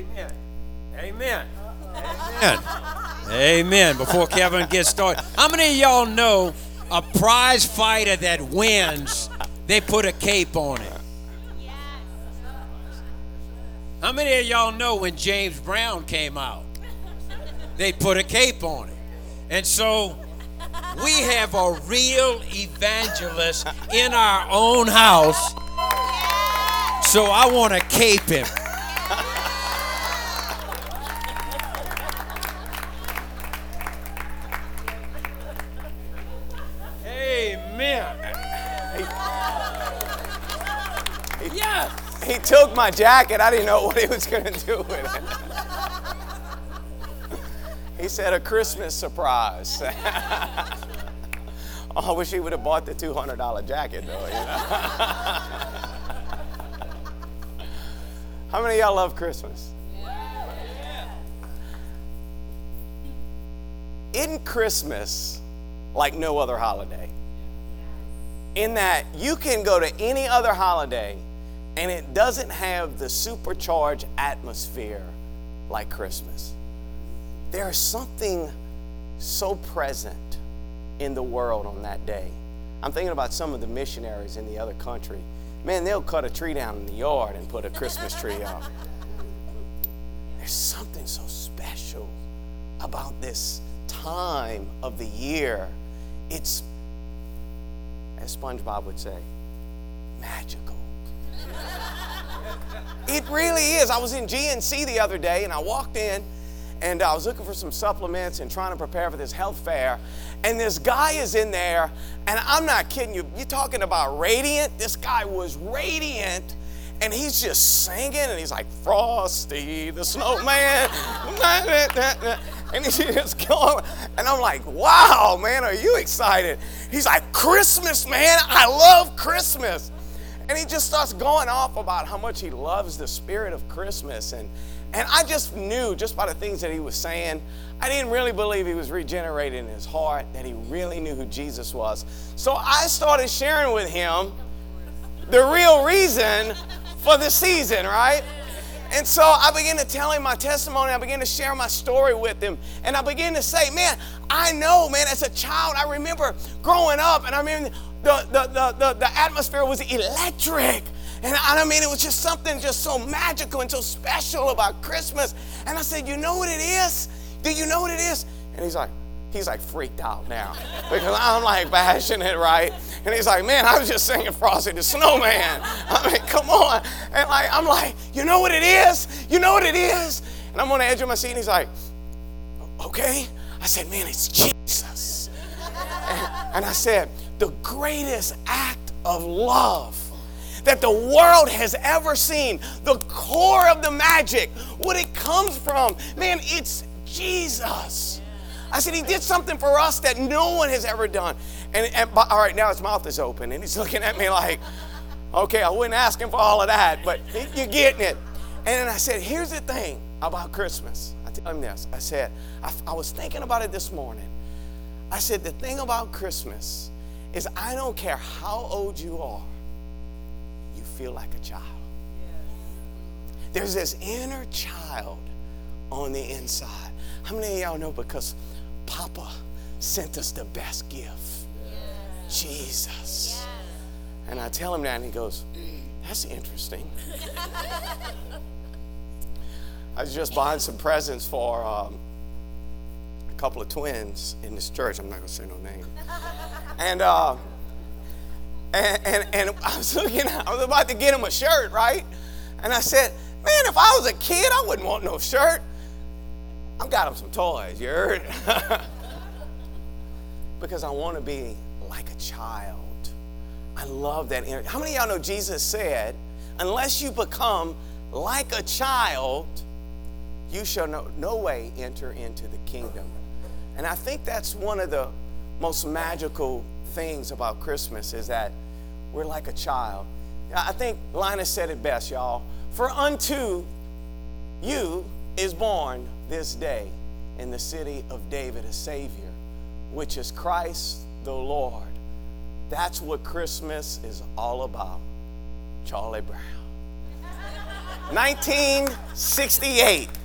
Amen. Amen. Amen. Amen. Before Kevin gets started, how many of y'all know a prize fighter that wins, they put a cape on it? How many of y'all know when James Brown came out, they put a cape on it? And so we have a real evangelist in our own house. So I want to cape him. Took my jacket. I didn't know what he was going to do with it. He said a Christmas surprise. oh, I wish he would have bought the $200 jacket, though. You know? How many of y'all love Christmas? Isn't Christmas like no other holiday? In that you can go to any other holiday and it doesn't have the supercharged atmosphere like Christmas. There is something so present in the world on that day. I'm thinking about some of the missionaries in the other country. Man, they'll cut a tree down in the yard and put a Christmas tree up. There's something so special about this time of the year. It's, as SpongeBob would say, magical. It really is. I was in GNC the other day and I walked in and I was looking for some supplements and trying to prepare for this health fair. And this guy is in there, and I'm not kidding you. You're talking about radiant. This guy was radiant, and he's just singing, and he's like, Frosty the Snowman. and he's just going, and I'm like, wow, man, are you excited? He's like, Christmas, man, I love Christmas. And he just starts going off about how much he loves the spirit of Christmas. And, and I just knew, just by the things that he was saying, I didn't really believe he was regenerated in his heart, that he really knew who Jesus was. So I started sharing with him the real reason for the season, right? And so I began to tell him my testimony. I began to share my story with him. And I began to say, man, I know, man, as a child, I remember growing up, and I mean, the, the, the, the, the atmosphere was electric. And I mean, it was just something just so magical and so special about Christmas. And I said, You know what it is? Do you know what it is? And he's like, He's like freaked out now because I'm like bashing it right? And he's like, Man, I was just singing Frosty the Snowman. I mean, come on. And like, I'm like, You know what it is? You know what it is? And I'm on the edge of my seat, and he's like, Okay. I said, Man, it's Jesus. And, and I said, The greatest act of love that the world has ever seen, the core of the magic, what it comes from. Man, it's Jesus. I said, He did something for us that no one has ever done. And, and all right, now his mouth is open and he's looking at me like, okay, I wouldn't ask him for all of that, but you're getting it. And I said, here's the thing about Christmas. I tell him this. I said, I, I was thinking about it this morning. I said, the thing about Christmas is I don't care how old you are, you feel like a child. There's this inner child on the inside. How many of y'all know because Papa sent us the best gift? Jesus. And I tell him that, and he goes, That's interesting. I was just buying some presents for um, couple of twins in this church. I'm not going to say no name. And, uh, and, and, and I was looking, I was about to get him a shirt, right? And I said, Man, if I was a kid, I wouldn't want no shirt. I got him some toys, you heard? because I want to be like a child. I love that. energy. How many of y'all know Jesus said, unless you become like a child, you shall no, no way enter into the kingdom. And I think that's one of the most magical things about Christmas is that we're like a child. I think Linus said it best, y'all. For unto you is born this day in the city of David a Savior, which is Christ the Lord. That's what Christmas is all about. Charlie Brown. 1968.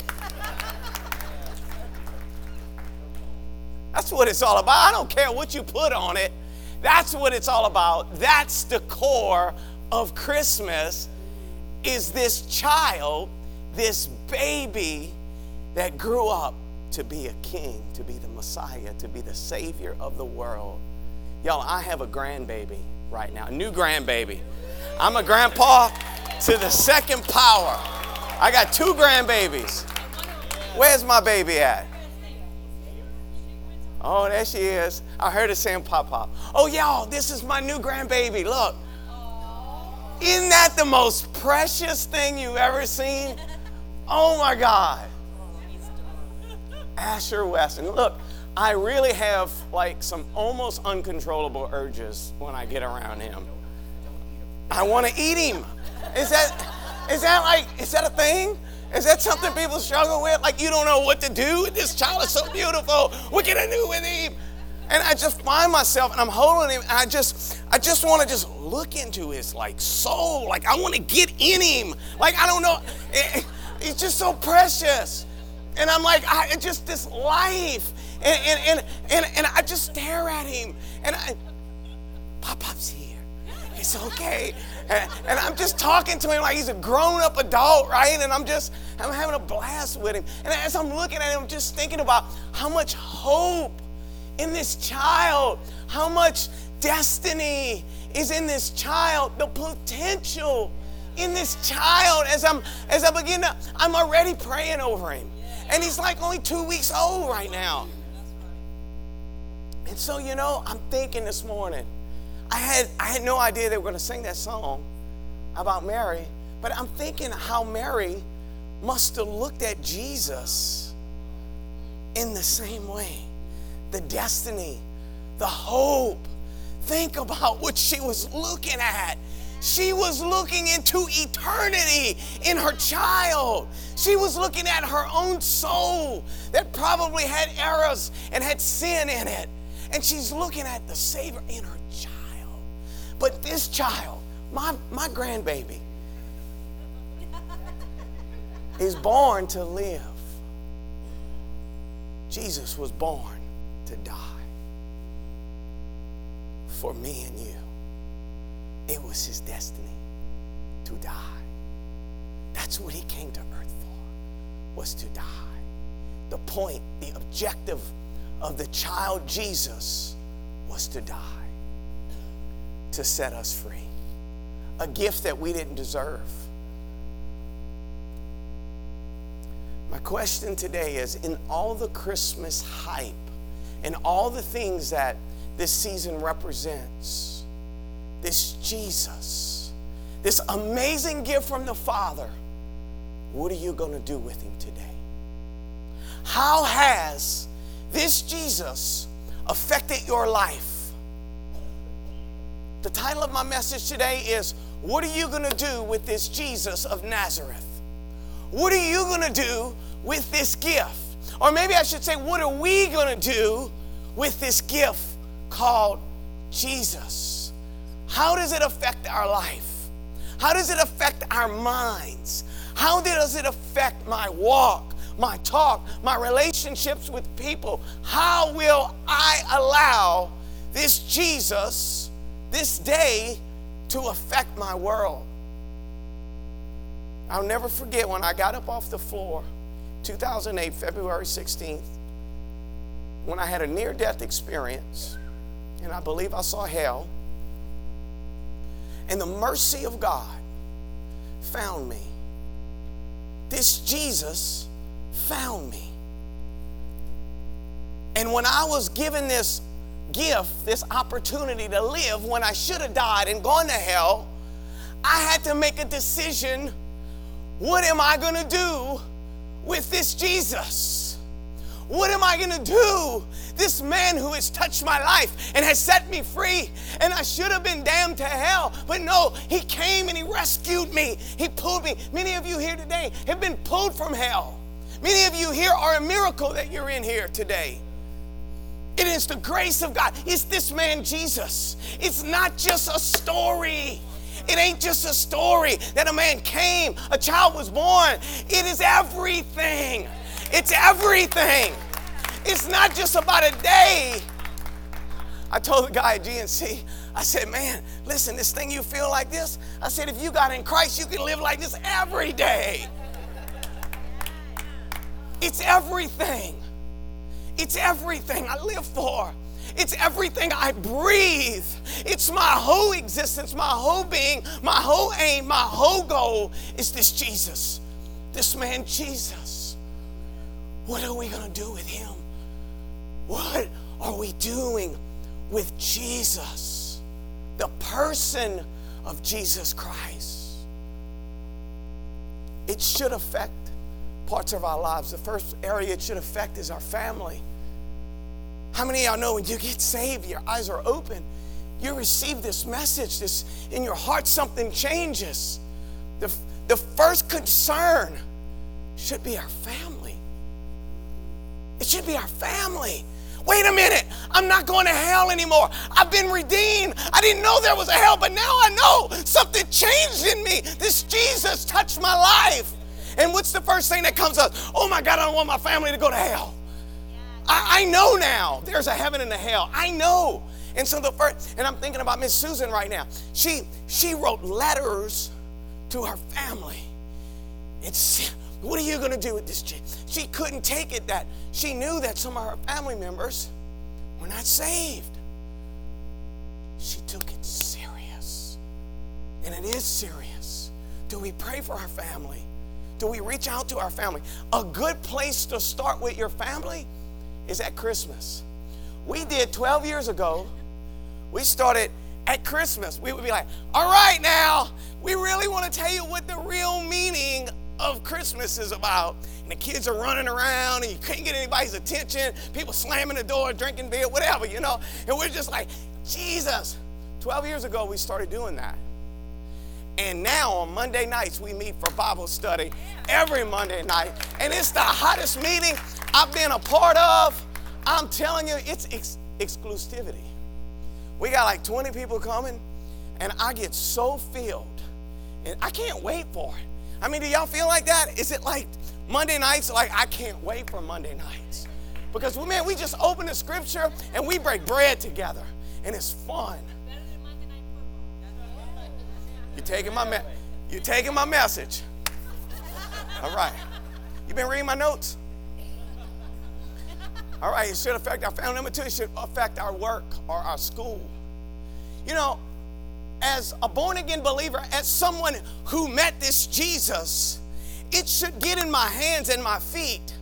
That's what it's all about. I don't care what you put on it. That's what it's all about. That's the core of Christmas is this child, this baby that grew up to be a king, to be the Messiah, to be the savior of the world. Y'all, I have a grandbaby right now, a new grandbaby. I'm a grandpa to the second power. I got two grandbabies. Where's my baby at? Oh, there she is. I heard her saying pop pop. Oh, y'all, this is my new grandbaby. Look. Isn't that the most precious thing you've ever seen? Oh my God. Asher Weston. Look, I really have like some almost uncontrollable urges when I get around him. I want to eat him. Is that is that like is that a thing? Is that something people struggle with? Like you don't know what to do? This child is so beautiful. What can I do with him? And I just find myself and I'm holding him and I just I just want to just look into his like soul. Like I want to get in him. Like I don't know. It, it's just so precious. And I'm like, I just this life. And and and and, and I just stare at him. And I Pop Pop's here. It's okay. And, I'm just talking to him like he's a grown up adult, right? And I'm just, I'm having a blast with him. And as I'm looking at him, I'm just thinking about how much hope in this child, how much destiny is in this child, the potential in this child. As I'm, as I begin to, I'm already praying over him. And he's like only two weeks old right now. And so, you know, I'm thinking this morning, I had, I had no idea they were going to sing that song about Mary, but I'm thinking how Mary must have looked at Jesus in the same way. The destiny, the hope. Think about what she was looking at. She was looking into eternity in her child. She was looking at her own soul that probably had errors and had sin in it. And she's looking at the Savior in her but this child, my, my grandbaby, is born to live. Jesus was born to die for me and you. It was his destiny to die. That's what he came to earth for, was to die. The point, the objective of the child Jesus was to die to set us free. A gift that we didn't deserve. My question today is in all the Christmas hype and all the things that this season represents, this Jesus, this amazing gift from the Father, what are you going to do with him today? How has this Jesus affected your life? The title of my message today is What are you to do with this Jesus of Nazareth? What are you to do with this gift? Or maybe I should say, What are we to do with this gift called Jesus? How does it affect our life? How does it affect our minds? How does it affect my walk, my talk, my relationships with people? How will I allow this Jesus? This day to affect my world. I'll never forget when I got up off the floor, 2008, February 16th, when I had a near death experience, and I believe I saw hell. And the mercy of God found me. This Jesus found me. And when I was given this gift, this opportunity to live when I should have died and gone to hell, I had to make a decision what am I going to do with this Jesus? What am I going to do? This man who has touched my life and has set me free, and I should have been damned to hell, but no, he came and he rescued me. He pulled me. Many of you here today have been pulled from hell. Many of you here are a miracle that you're in here today. Is the grace of God. It's this man, Jesus. It's not just a story. It ain't just a story that a man came, a child was born. It is everything. It's everything. It's not just about a day. I told the guy at GNC, I said, man, listen, this thing you feel like this, I said, if you got in Christ, you can live like this every day. It's everything. It's everything I live for. It's everything I breathe. It's my whole existence, my whole being, my whole aim, my whole goal is this Jesus, this man Jesus. What are we going to do with him? What are we doing with Jesus, the person of Jesus Christ? It should affect parts of our lives. The first area it should affect is our family. How many of y'all know when you get saved, your eyes are open? You receive this message, this in your heart, something changes. The, the first concern should be our family. It should be our family. Wait a minute, I'm not going to hell anymore. I've been redeemed. I didn't know there was a hell, but now I know something changed in me. This Jesus touched my life. And what's the first thing that comes up? Oh my God, I don't want my family to go to hell. I, I know now there's a heaven and a hell. I know. And so the first, and I'm thinking about Miss Susan right now. She she wrote letters to her family. It's what are you going to do with this? She couldn't take it that she knew that some of her family members were not saved. She took it serious. And it is serious. Do we pray for our family? Do we reach out to our family? A good place to start with your family is at Christmas. We did 12 years ago, we started at Christmas. We would be like, all right, now, we really want to tell you what the real meaning of Christmas is about. And the kids are running around and you can't get anybody's attention. People slamming the door, drinking beer, whatever, you know. And we're just like, Jesus. 12 years ago, we started doing that. And now on Monday nights, we meet for Bible study every Monday night. And it's the hottest meeting I've been a part of. I'm telling you, it's ex- exclusivity. We got like 20 people coming, and I get so filled. And I can't wait for it. I mean, do y'all feel like that? Is it like Monday nights? Like, I can't wait for Monday nights. Because, man, we just open the scripture and we break bread together, and it's fun. You taking my me- you're taking my message. All right. You've been reading my notes? All right, it should affect our family. Number two, it should affect our work or our school. You know, as a born again believer, as someone who met this Jesus, it should get in my hands and my feet.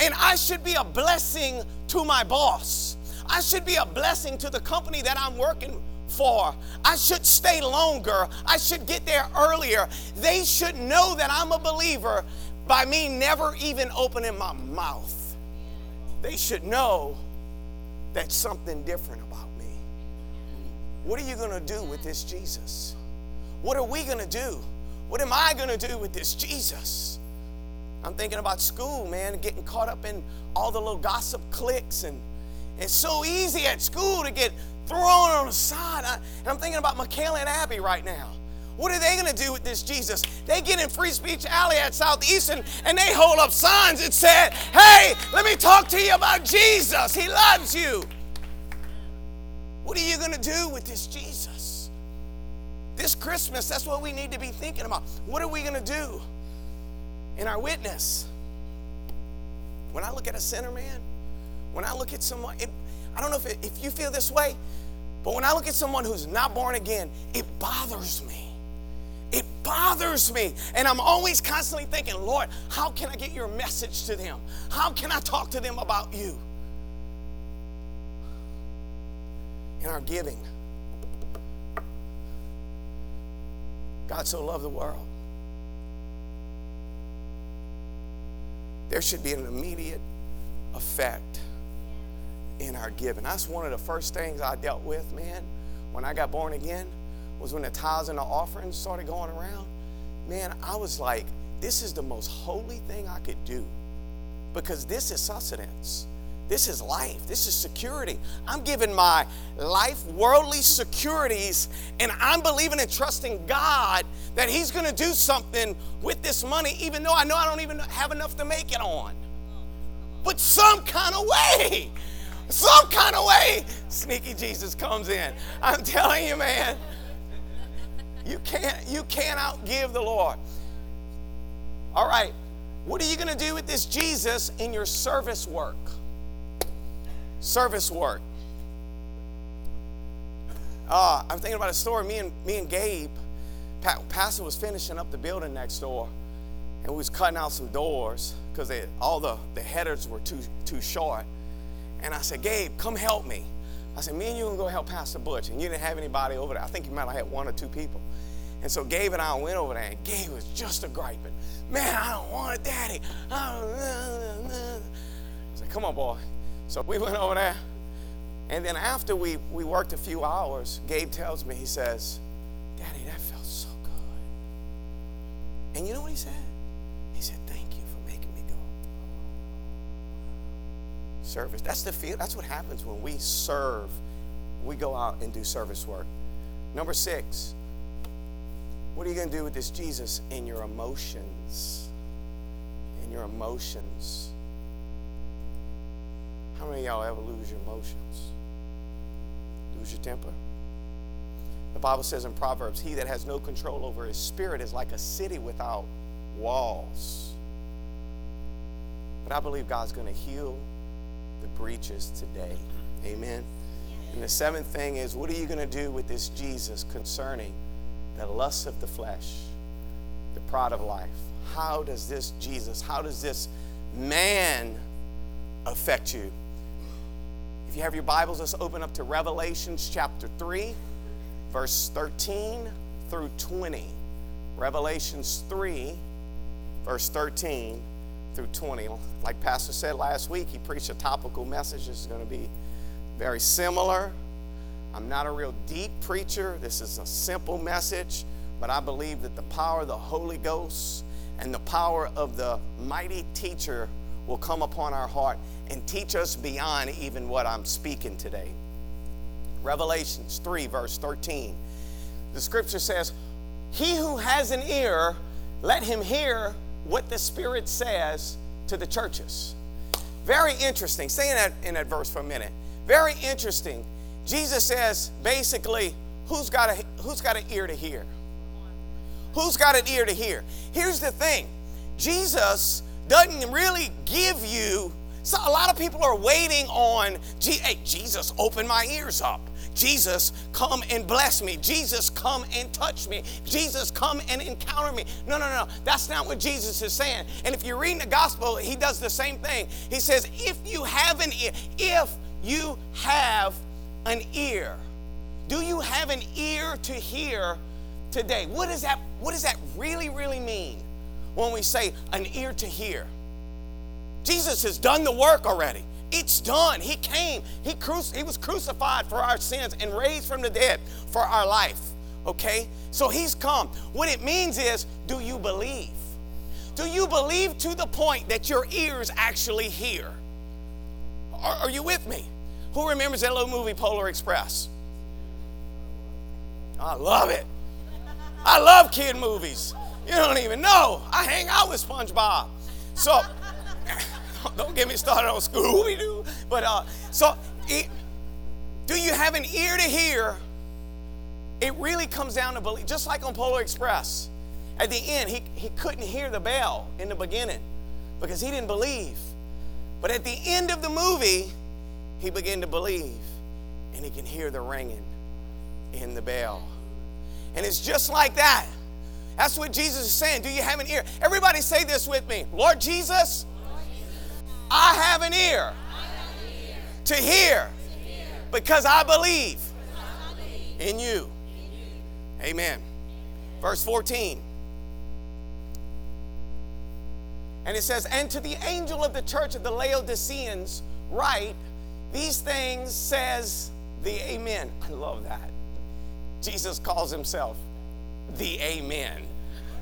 And I should be a blessing to my boss. I should be a blessing to the company that I'm working for. I should stay longer. I should get there earlier. They should know that I'm a believer by me never even opening my mouth. They should know that something different about me. What are you going to do with this Jesus? What are we going to do? What am I going to do with this Jesus? I'm thinking about school, man, getting caught up in all the little gossip cliques and it's so easy at school to get thrown on the side. I, and I'm thinking about Michaela and Abby right now. What are they going to do with this Jesus? They get in Free Speech Alley at Southeastern and they hold up signs that said, Hey, let me talk to you about Jesus. He loves you. What are you going to do with this Jesus? This Christmas, that's what we need to be thinking about. What are we going to do in our witness? When I look at a sinner, man, when I look at someone, it, I don't know if, it, if you feel this way, but when I look at someone who's not born again, it bothers me. It bothers me. And I'm always constantly thinking, Lord, how can I get your message to them? How can I talk to them about you? In our giving, God so loved the world. There should be an immediate effect in our giving. That's one of the first things I dealt with, man, when I got born again, was when the tithes and the offerings started going around. Man, I was like, this is the most holy thing I could do because this is sustenance. This is life. This is security. I'm giving my life, worldly securities, and I'm believing and trusting God that He's going to do something with this money, even though I know I don't even have enough to make it on. But some kind of way, some kind of way, sneaky Jesus comes in. I'm telling you, man, you can't you can't outgive the Lord. All right, what are you going to do with this Jesus in your service work? service work. Uh, I'm thinking about a story. Me and me and Gabe, pa- Pastor was finishing up the building next door, and we was cutting out some doors because all the, the headers were too too short. And I said, Gabe, come help me. I said, me and you can go help Pastor Butch. And you didn't have anybody over there. I think you might have had one or two people. And so Gabe and I went over there, and Gabe was just a griping. Man, I don't want it, Daddy. I, uh, uh, uh. I said, come on, boy. So we went over there. And then after we, we worked a few hours, Gabe tells me, he says, Daddy, that felt so good. And you know what he said? He said, Thank you for making me go. Service. That's the feel. That's what happens when we serve. We go out and do service work. Number six, what are you going to do with this Jesus in your emotions? In your emotions. How many of y'all ever lose your emotions? Lose your temper? The Bible says in Proverbs, He that has no control over his spirit is like a city without walls. But I believe God's going to heal the breaches today. Mm-hmm. Amen. And the seventh thing is, what are you going to do with this Jesus concerning the lust of the flesh, the pride of life? How does this Jesus, how does this man affect you? If you have your Bibles, let's open up to Revelations chapter 3, verse 13 through 20. Revelations 3, verse 13 through 20. Like Pastor said last week, he preached a topical message. This is going to be very similar. I'm not a real deep preacher. This is a simple message, but I believe that the power of the Holy Ghost and the power of the mighty teacher will come upon our heart and teach us beyond even what I'm speaking today. Revelations 3, verse 13. The scripture says, He who has an ear, let him hear what the Spirit says to the churches. Very interesting. Stay in that, in that verse for a minute. Very interesting. Jesus says basically, who's got, a, who's got an ear to hear? Who's got an ear to hear? Here's the thing Jesus doesn't really give you. So a lot of people are waiting on, hey, Jesus, open my ears up. Jesus, come and bless me. Jesus, come and touch me. Jesus, come and encounter me. No, no, no. That's not what Jesus is saying. And if you're reading the gospel, he does the same thing. He says, if you have an ear, if you have an ear, do you have an ear to hear today? What does that, what does that really, really mean? when we say an ear to hear. Jesus has done the work already. It's done. He came. He, cru- he was crucified for our sins and raised from the dead for our life. Okay? So he's come. What it means is, do you believe? Do you believe to the point that your ears actually hear? Are, are you with me? Who remembers that little movie, Polar Express? I love it. I love kid movies. You don't even know. I hang out with SpongeBob. So, don't get me started on Scooby Doo. But uh, so, it, do you have an ear to hear? It really comes down to belief. Just like on Polar Express, at the end, he, he couldn't hear the bell in the beginning because he didn't believe. But at the end of the movie, he began to believe and he can hear the ringing in the bell. And it's just like that. That's what Jesus is saying. Do you have an ear? Everybody say this with me Lord Jesus, I have an ear, to, hear, because I believe, in you. Amen. Verse 14. And it says, And to the angel of the church of the Laodiceans, write, These things says the Amen. I love that. Jesus calls himself the Amen.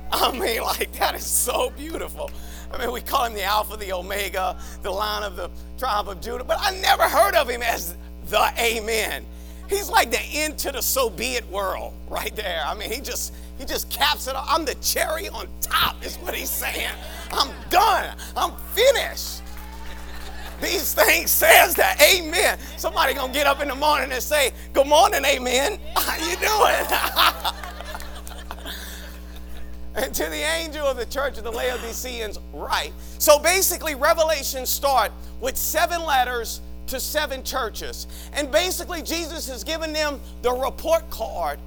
I mean, like, that is so beautiful. I mean, we call him the Alpha, the Omega, the Lion of the tribe of Judah, but I never heard of him as the Amen. He's like the end to the so be it world right there. I mean, he just he just caps it off. I'm the cherry on top, is what he's saying. I'm done. I'm finished. These things says that. Amen. Somebody gonna get up in the morning and say, Good morning, amen. How you doing? and to the angel of the church of the Laodiceans, write. So basically, Revelation start with seven letters to seven churches. And basically, Jesus has given them the report card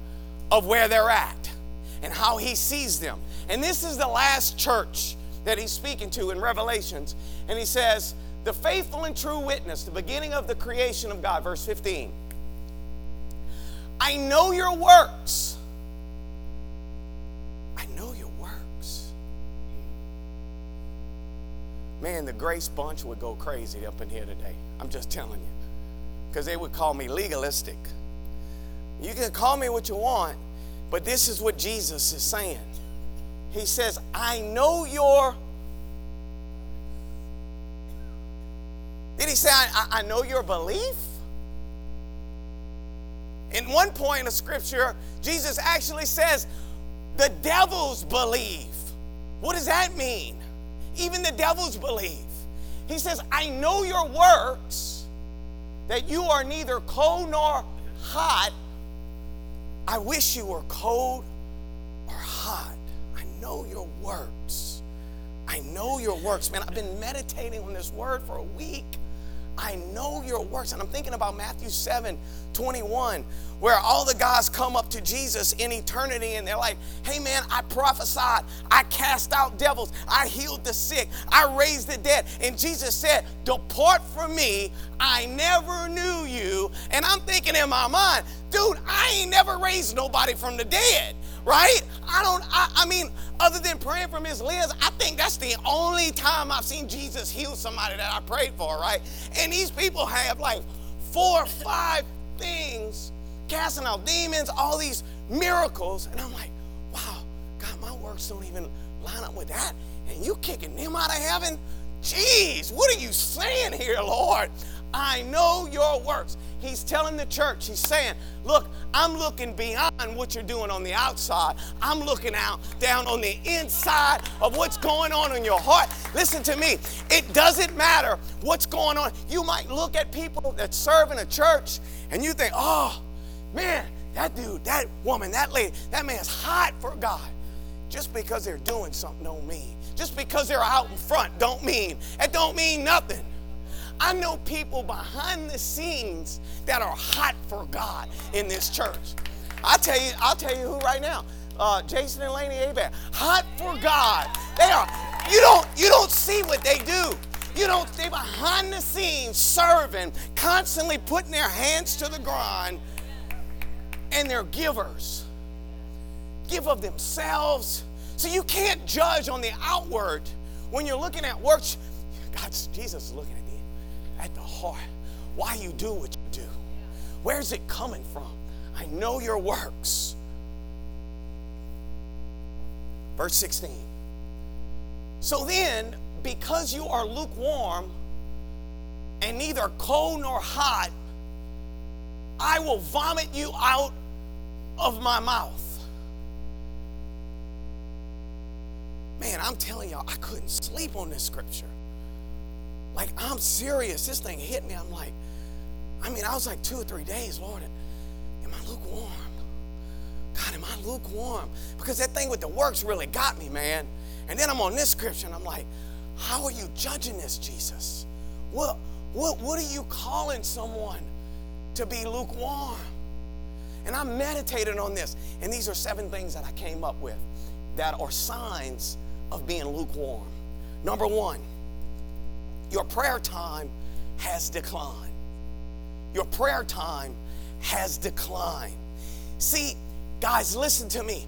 of where they're at and how he sees them. And this is the last church that he's speaking to in Revelations. And he says, The faithful and true witness, the beginning of the creation of God, verse 15. I know your works man, the grace bunch would go crazy up in here today. I'm just telling you. Because they would call me legalistic. You can call me what you want, but this is what Jesus is saying. He says, I know your. Did he say, I, I know your belief? In one point of scripture, Jesus actually says, the devils believe. What does that mean? Even the devils believe. He says, I know your works, that you are neither cold nor hot. I wish you were cold or hot. I know your works. I know your works. Man, I've been meditating on this word for a week. I know your works. And I'm thinking about Matthew 7 21, where all the guys come up to Jesus in eternity and they're like, hey man, I prophesied, I cast out devils, I healed the sick, I raised the dead. And Jesus said, Depart from me, I never knew you. And I'm thinking in my mind, dude, I ain't never raised nobody from the dead right? I don't, I, I, mean, other than praying for Miss Liz, I think that's the only time I've seen Jesus heal somebody that I prayed for, right? And these people have like four or five things, casting out demons, all these miracles. And I'm like, wow, God, my works don't even line up with that. And you kicking them out of heaven? Jeez, what are you saying here, Lord? I know your works. He's telling the church, he's saying, Look, I'm looking beyond what you're doing on the outside. I'm looking out down on the inside of what's going on in your heart. Listen to me. It doesn't matter what's going on. You might look at people that serve in a church and you think, Oh, man, that dude, that woman, that lady, that man's hot for God. Just because they're doing something don't mean. Just because they're out in front don't mean. It don't mean nothing. I know people behind the scenes that are hot for God in this church. I tell you, I'll tell you who right now. Uh, Jason and Laney Abad, hot for God. They are. You don't. You don't see what they do. You don't. They behind the scenes serving, constantly putting their hands to the grind, and they're givers. Give of themselves. So you can't judge on the outward when you're looking at works. God's Jesus is looking at at the heart why you do what you do. Where's it coming from? I know your works. Verse 16. So then, because you are lukewarm and neither cold nor hot, I will vomit you out of my mouth. Man, I'm telling y'all, I couldn't sleep on this scripture. Like, I'm serious. This thing hit me. I'm like, I mean, I was like two or three days, Lord, am I lukewarm? God, am I lukewarm? Because that thing with the works really got me, man. And then I'm on this scripture and I'm like, how are you judging this, Jesus? What, what, what are you calling someone to be lukewarm? And I meditated on this. And these are seven things that I came up with that are signs of being lukewarm. Number one, your prayer time has declined. Your prayer time has declined. See, guys, listen to me.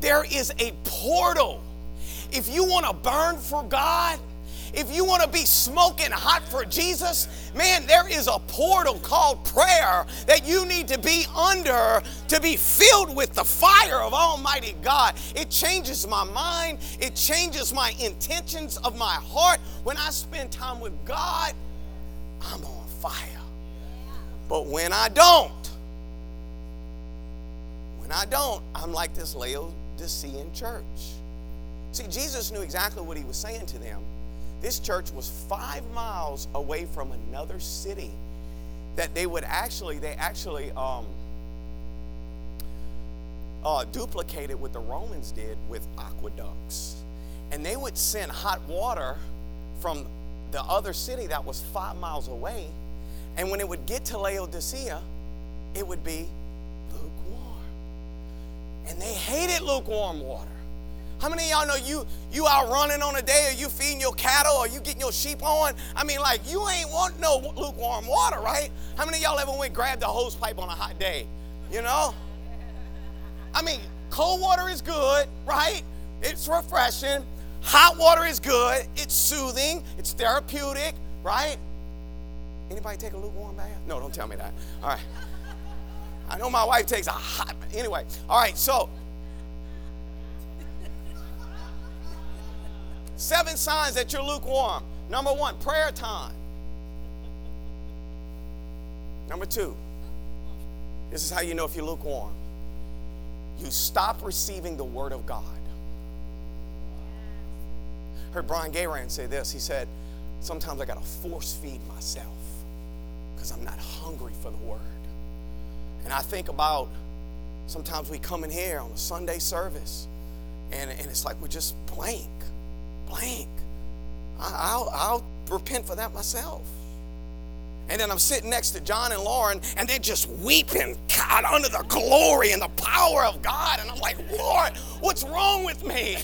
There is a portal. If you want to burn for God, if you want to be smoking hot for Jesus, man, there is a portal called prayer that you need to be under to be filled with the fire of Almighty God. It changes my mind, it changes my intentions of my heart. When I spend time with God, I'm on fire. But when I don't, when I don't, I'm like this Laodicean church. See, Jesus knew exactly what he was saying to them. This church was five miles away from another city that they would actually, they actually um, uh, duplicated what the Romans did with aqueducts. And they would send hot water from the other city that was five miles away. And when it would get to Laodicea, it would be lukewarm. And they hated lukewarm water. How many of y'all know you you out running on a day or you feeding your cattle or you getting your sheep on? I mean, like you ain't want no lukewarm water, right? How many of y'all ever went grab the hose pipe on a hot day? You know? I mean, cold water is good, right? It's refreshing. Hot water is good. It's soothing. It's therapeutic, right? Anybody take a lukewarm bath? No, don't tell me that. All right. I know my wife takes a hot. Anyway, all right. So Seven signs that you're lukewarm. Number one, prayer time. Number two, this is how you know if you're lukewarm. You stop receiving the word of God. Heard Brian Guerin say this. He said, Sometimes I got to force feed myself because I'm not hungry for the word. And I think about sometimes we come in here on a Sunday service and, and it's like we're just blank blank. I'll, I'll repent for that myself. And then I'm sitting next to John and Lauren, and they're just weeping, God, under the glory and the power of God. And I'm like, Lord, what's wrong with me?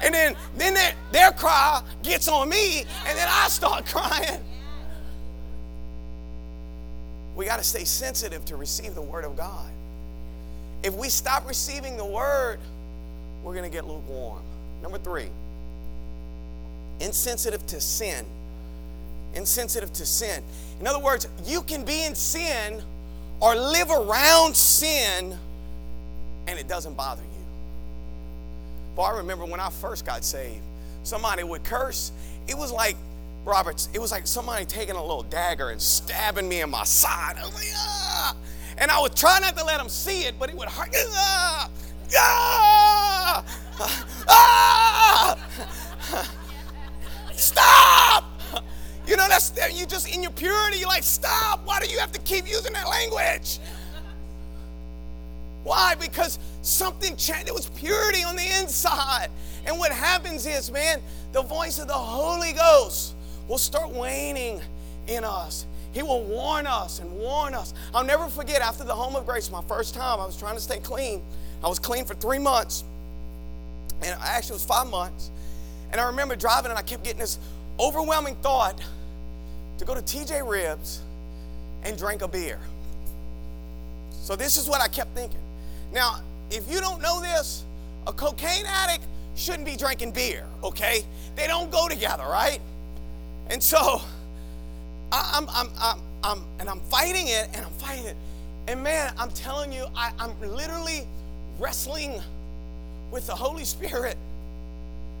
and then, then their cry gets on me, and then I start crying. We got to stay sensitive to receive the Word of God. If we stop receiving the word, we're going to get lukewarm. Number three, insensitive to sin. Insensitive to sin. In other words, you can be in sin or live around sin and it doesn't bother you. But I remember when I first got saved, somebody would curse. It was like, Roberts, it was like somebody taking a little dagger and stabbing me in my side. I was like, ah! And I would try not to let him see it, but he would hurt. Ah, ah, ah, stop! You know, that's you just in your purity, you're like, stop. Why do you have to keep using that language? Why? Because something changed. It was purity on the inside. And what happens is, man, the voice of the Holy Ghost will start waning in us. He will warn us and warn us. I'll never forget after the home of grace, my first time, I was trying to stay clean. I was clean for three months. And actually, it was five months. And I remember driving and I kept getting this overwhelming thought to go to TJ Ribs and drink a beer. So this is what I kept thinking. Now, if you don't know this, a cocaine addict shouldn't be drinking beer, okay? They don't go together, right? And so I'm, I'm, I'm, I'm, and I'm fighting it and I'm fighting it. And man, I'm telling you, I, I'm literally wrestling with the Holy Spirit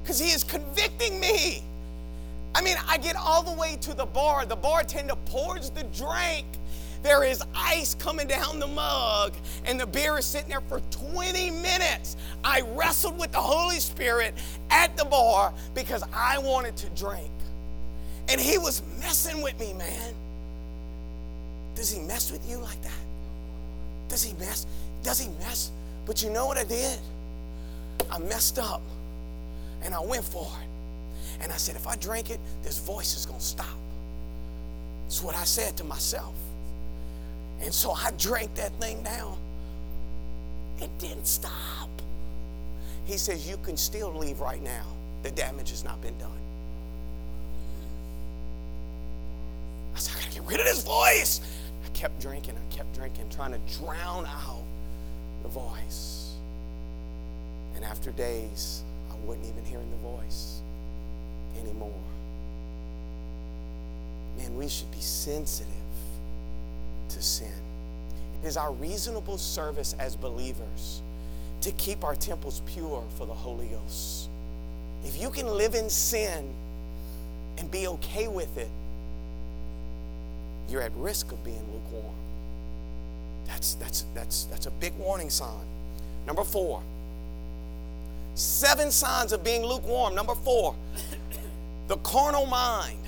because He is convicting me. I mean, I get all the way to the bar. The bartender pours the drink. There is ice coming down the mug, and the beer is sitting there for 20 minutes. I wrestled with the Holy Spirit at the bar because I wanted to drink. And he was messing with me, man. Does he mess with you like that? Does he mess? Does he mess? But you know what I did? I messed up and I went for it. And I said, if I drink it, this voice is going to stop. That's what I said to myself. And so I drank that thing down. It didn't stop. He says, You can still leave right now. The damage has not been done. I gotta get rid of this voice. I kept drinking, I kept drinking, trying to drown out the voice. And after days, I wasn't even hearing the voice anymore. Man, we should be sensitive to sin. It is our reasonable service as believers to keep our temples pure for the Holy Ghost. If you can live in sin and be okay with it, you're at risk of being lukewarm. That's, that's, that's, that's a big warning sign. Number four, seven signs of being lukewarm. Number four, the carnal mind.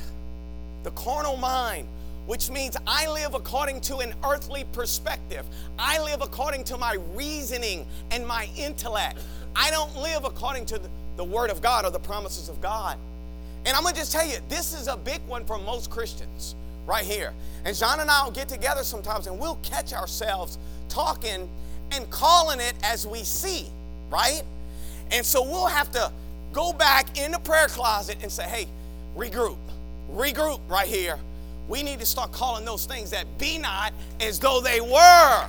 The carnal mind, which means I live according to an earthly perspective. I live according to my reasoning and my intellect. I don't live according to the, Word of God or the promises of God. And I'm going to just tell you, this is a big one for most Christians right here. And John and I will get together sometimes and we'll catch ourselves talking and calling it as we see, right? And so we'll have to go back in the prayer closet and say, hey, regroup, regroup right here. We need to start calling those things that be not as though they were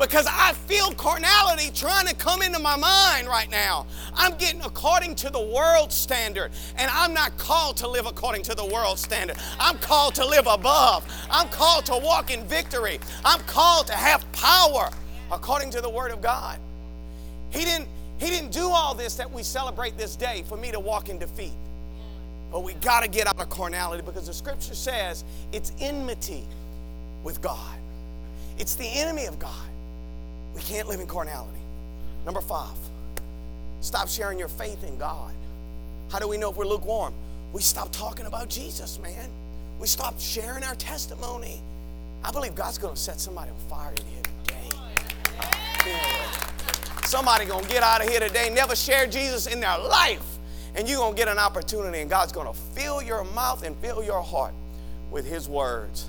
because I feel carnality trying to come into my mind right now. I'm getting according to the world standard, and I'm not called to live according to the world standard. I'm called to live above. I'm called to walk in victory. I'm called to have power according to the Word of God. He didn't, he didn't do all this that we celebrate this day for me to walk in defeat. But we got to get out of carnality because the scripture says it's enmity with God. It's the enemy of God. We can't live in carnality. Number five, stop sharing your faith in God. How do we know if we're lukewarm? We stop talking about Jesus, man. We stop sharing our testimony. I believe God's going to set somebody on fire in here today. Somebody going to get out of here today, never share Jesus in their life, and you're going to get an opportunity, and God's going to fill your mouth and fill your heart with His words.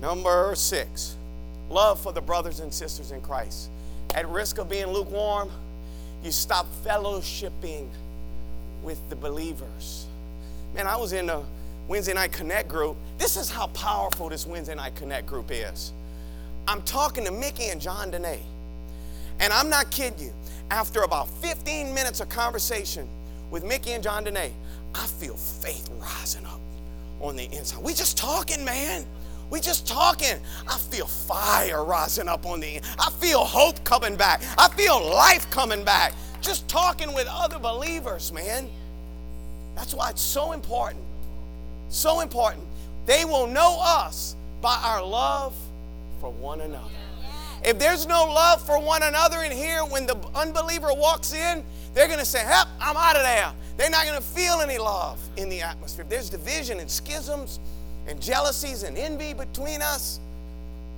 Number six, love for the brothers and sisters in Christ. At risk of being lukewarm, you stop fellowshipping with the believers. Man, I was in a Wednesday Night Connect group. This is how powerful this Wednesday Night Connect group is. I'm talking to Mickey and John Dene. And I'm not kidding you. After about 15 minutes of conversation with Mickey and John Dene, I feel faith rising up on the inside. We just talking, man. We just talking. I feel fire rising up on the I feel hope coming back. I feel life coming back. Just talking with other believers, man. That's why it's so important. So important. They will know us by our love for one another. If there's no love for one another in here, when the unbeliever walks in, they're going to say, Help, I'm out of there. They're not going to feel any love in the atmosphere. If there's division and schisms, and jealousies and envy between us,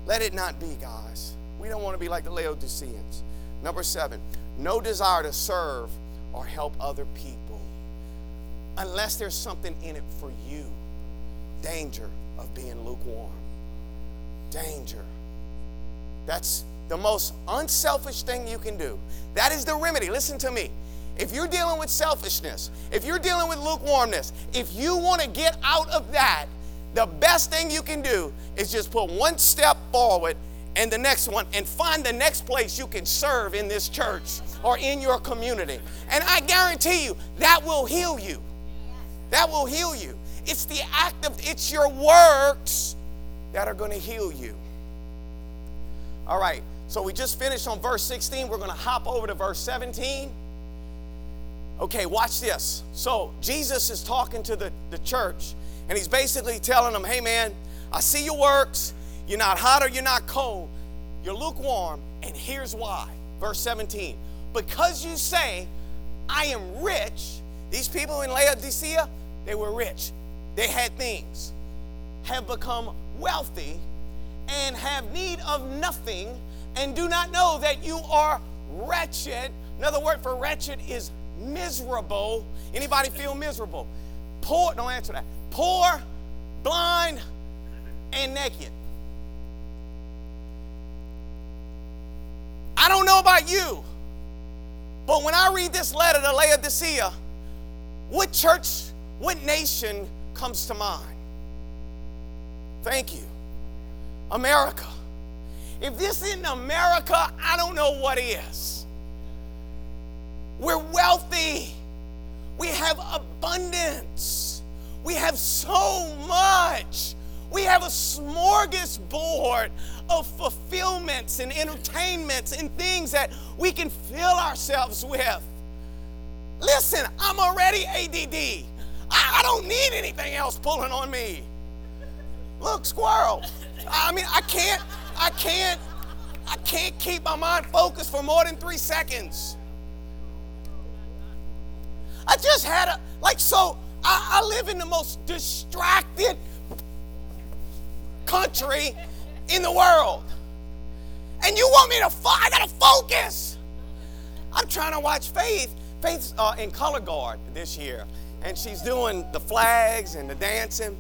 let it not be, guys. We don't want to be like the Laodiceans. Number seven, no desire to serve or help other people unless there's something in it for you. Danger of being lukewarm. Danger. That's the most unselfish thing you can do. That is the remedy. Listen to me. If you're dealing with selfishness, if you're dealing with lukewarmness, if you want to get out of that, the best thing you can do is just put one step forward and the next one and find the next place you can serve in this church or in your community. And I guarantee you that will heal you. That will heal you. It's the act of, it's your works that are going to heal you. All right, so we just finished on verse 16. We're going to hop over to verse 17. Okay, watch this. So Jesus is talking to the, the church and he's basically telling them, hey man, I see your works. You're not hot or you're not cold. You're lukewarm. And here's why. Verse 17. Because you say, I am rich. These people in Laodicea, they were rich. They had things. Have become wealthy and have need of nothing and do not know that you are wretched. Another word for wretched is miserable. Anybody feel miserable? Poor, don't answer that poor, blind, and naked. I don't know about you, but when I read this letter to Laodicea, what church, what nation comes to mind? Thank you. America. If this isn't America, I don't know what is. We're wealthy. We have abundance. We have so much. We have a smorgasbord of fulfillments and entertainments and things that we can fill ourselves with. Listen, I'm already ADD. I, I don't need anything else pulling on me. Look, squirrel. I mean, I can't, I can't, I can't keep my mind focused for more than three seconds. I just had a, like, so I, I live in the most distracted country in the world. And you want me to, I gotta focus. I'm trying to watch Faith. Faith's uh, in color guard this year, and she's doing the flags and the dancing.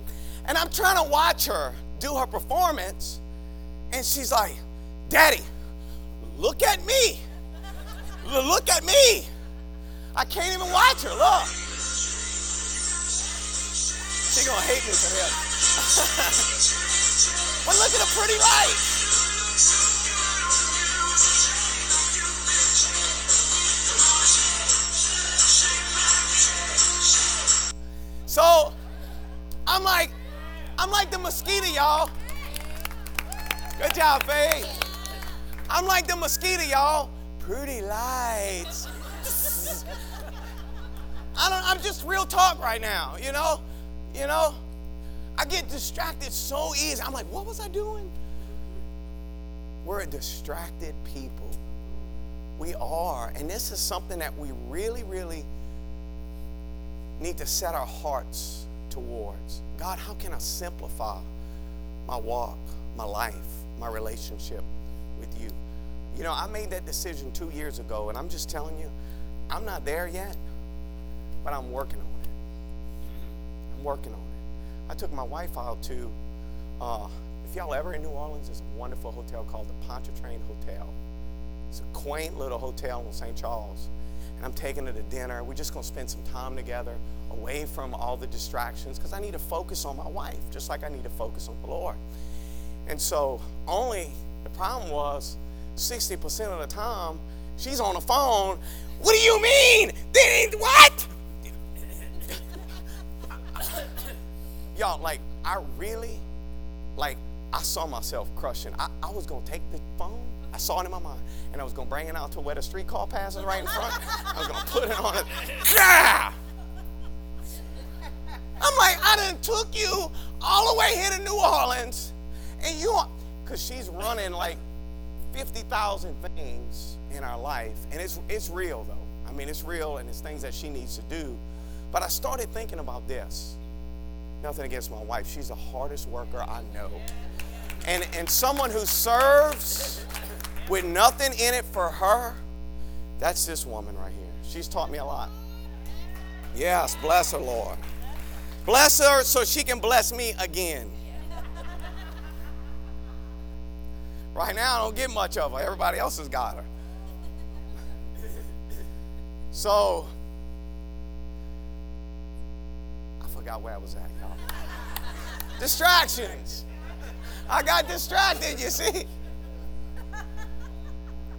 And I'm trying to watch her do her performance, and she's like, Daddy, look at me. Look at me. I can't even watch her. Look. She's gonna hate me for this. but look at the pretty lights. So I'm like, I'm like the mosquito, y'all. Good job, Faye. I'm like the mosquito, y'all. Pretty lights. I don't, I'm just real talk right now, you know? You know? I get distracted so easy. I'm like, what was I doing? We're a distracted people. We are. And this is something that we really, really need to set our hearts towards. God, how can I simplify my walk, my life, my relationship with you? You know, I made that decision two years ago, and I'm just telling you, I'm not there yet, but I'm working on it. Working on it. I took my wife out to, uh, if y'all ever in New Orleans, there's a wonderful hotel called the Pontchartrain Hotel. It's a quaint little hotel in St. Charles. And I'm taking her to dinner. We're just going to spend some time together away from all the distractions because I need to focus on my wife, just like I need to focus on the Lord. And so, only the problem was 60% of the time, she's on the phone. What do you mean? What? Y'all, like, I really, like, I saw myself crushing. I, I was going to take the phone. I saw it in my mind. And I was going to bring it out to where the streetcar passes right in front. I was going to put it on it. Ah! I'm like, I done took you all the way here to New Orleans. And you are, because she's running like 50,000 things in our life. And it's, it's real, though. I mean, it's real and it's things that she needs to do. But I started thinking about this. Nothing against my wife. She's the hardest worker I know. And, and someone who serves with nothing in it for her, that's this woman right here. She's taught me a lot. Yes, bless her, Lord. Bless her so she can bless me again. Right now, I don't get much of her. Everybody else has got her. So, forgot where I was at, y'all. Distractions. I got distracted, you see.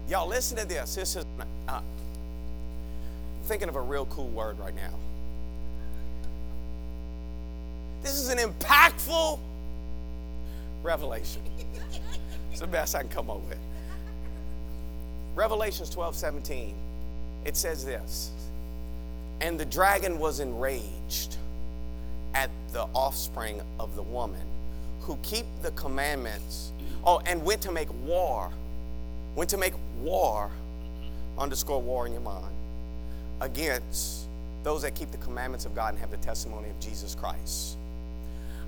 Y'all, listen to this. This is uh, thinking of a real cool word right now. This is an impactful revelation. It's the best I can come up with. Revelations 12 17. It says this And the dragon was enraged at the offspring of the woman who keep the commandments. Oh, and went to make war. Went to make war, underscore war in your mind, against those that keep the commandments of God and have the testimony of Jesus Christ.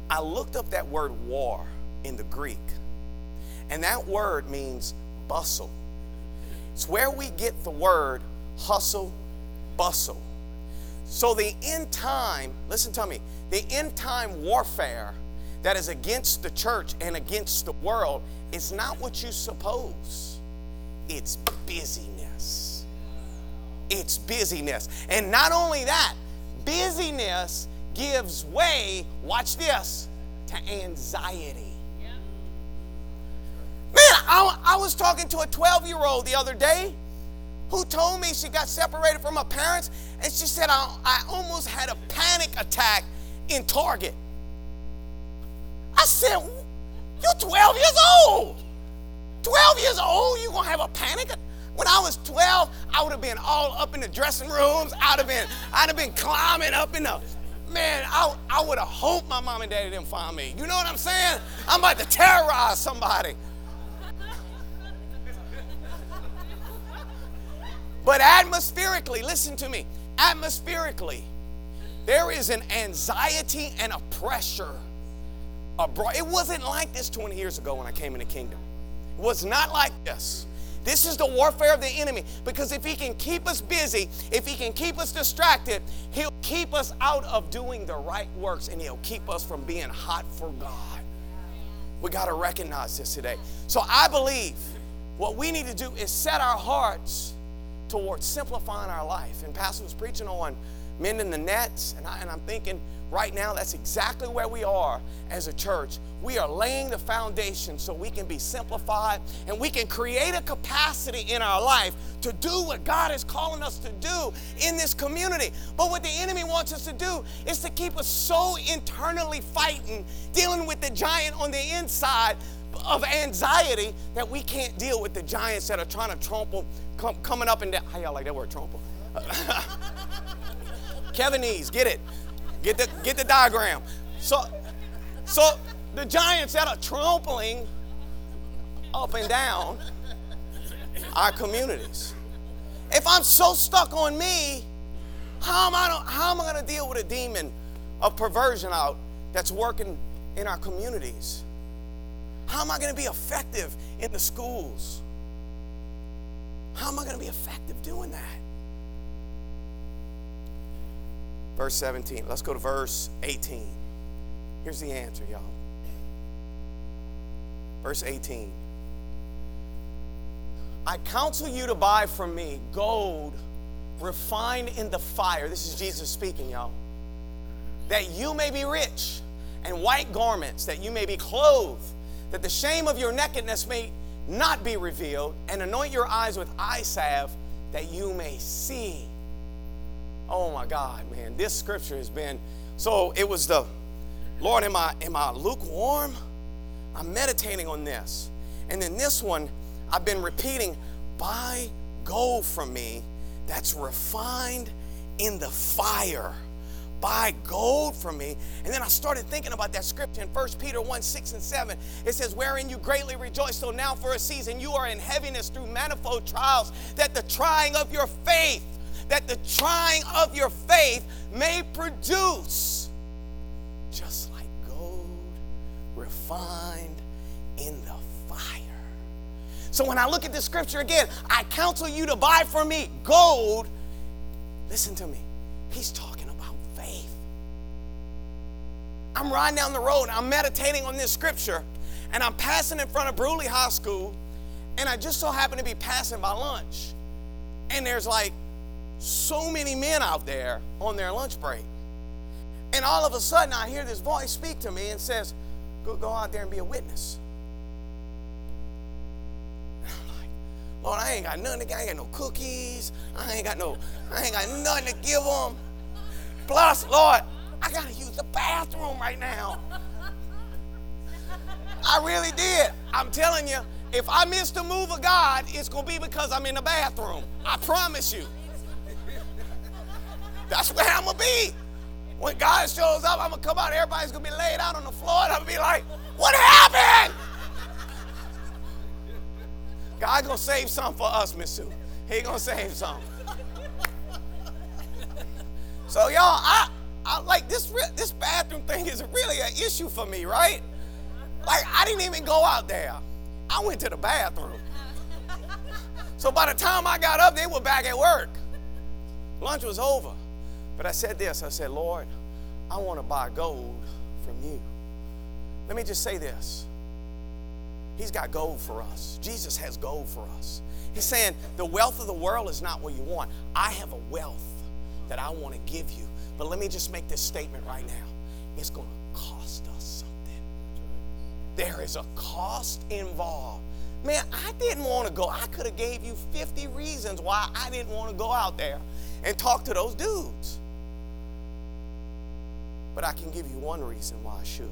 I looked up that word war in the Greek, and that word means bustle. It's where we get the word hustle, bustle. So the end time, listen to me, the end time warfare that is against the church and against the world is not what you suppose. It's busyness. It's busyness. And not only that, busyness gives way, watch this, to anxiety. Man, I, I was talking to a 12 year old the other day who told me she got separated from her parents, and she said, I, I almost had a panic attack in Target. I said, You're 12 years old. 12 years old, you're gonna have a panic? When I was 12, I would have been all up in the dressing rooms. I'd have been, I'd have been climbing up in the man, I, I would have hoped my mom and daddy didn't find me. You know what I'm saying? I'm about to terrorize somebody. But atmospherically, listen to me, atmospherically, there is an anxiety and a pressure. It wasn't like this 20 years ago when I came in the kingdom. It was not like this. This is the warfare of the enemy because if he can keep us busy, if he can keep us distracted, he'll keep us out of doing the right works and he'll keep us from being hot for God. We got to recognize this today. So I believe what we need to do is set our hearts towards simplifying our life. And Pastor was preaching on mending the nets, and, I, and I'm thinking right now that's exactly where we are as a church. We are laying the foundation so we can be simplified and we can create a capacity in our life to do what God is calling us to do in this community. But what the enemy wants us to do is to keep us so internally fighting, dealing with the giant on the inside of anxiety that we can't deal with the giants that are trying to trample com- coming up and down. How y'all like that word, trample? Kevinese, get it. Get the, get the diagram. So, so the giants that are trampling up and down our communities. If I'm so stuck on me, how am I, how am I going to deal with a demon of perversion out that's working in our communities? How am I going to be effective in the schools? How am I going to be effective doing that? Verse 17. Let's go to verse 18. Here's the answer, y'all. Verse 18. I counsel you to buy from me gold refined in the fire. This is Jesus speaking, y'all. That you may be rich, and white garments, that you may be clothed, that the shame of your nakedness may not be revealed, and anoint your eyes with eye salve, that you may see. Oh my God, man, this scripture has been so. It was the Lord, am I am I lukewarm? I'm meditating on this, and then this one I've been repeating: Buy gold from me that's refined in the fire buy gold from me. And then I started thinking about that scripture in 1 Peter 1 6 and 7. It says, Wherein you greatly rejoice, so now for a season you are in heaviness through manifold trials, that the trying of your faith, that the trying of your faith may produce just like gold refined in the fire. So when I look at this scripture again, I counsel you to buy from me gold. Listen to me. He's talking about faith. I'm riding down the road, I'm meditating on this scripture, and I'm passing in front of Brusly High School, and I just so happen to be passing by lunch. And there's like so many men out there on their lunch break. And all of a sudden, I hear this voice speak to me and says, Go, go out there and be a witness. I'm like, Lord, I ain't got nothing. I ain't got no cookies. I ain't got no, I ain't got nothing to give them. Plus, Lord, I got to use the bathroom right now. I really did. I'm telling you, if I miss the move of God, it's to be because I'm in the bathroom. I promise you. That's where I'm going to be. When God shows up, I'm going to come out, everybody's going to be laid out on the floor, and I'm going to be like, what happened? God's going to save some for us, Miss Sue. He going to save some. So, y'all, I, I, like this this bathroom thing is really an issue for me, right? Like I didn't even go out there. I went to the bathroom. So by the time I got up, they were back at work. Lunch was over. But I said this I said, Lord, I want to buy gold from you. Let me just say this He's got gold for us. Jesus has gold for us. He's saying, The wealth of the world is not what you want. I have a wealth that I want to give you. But let me just make this statement right now it's going to cost us something. There is a cost involved. Man, I didn't want to go. I could have gave you 50 reasons why I didn't want to go out there and talk to those dudes. But I can give you one reason why I should.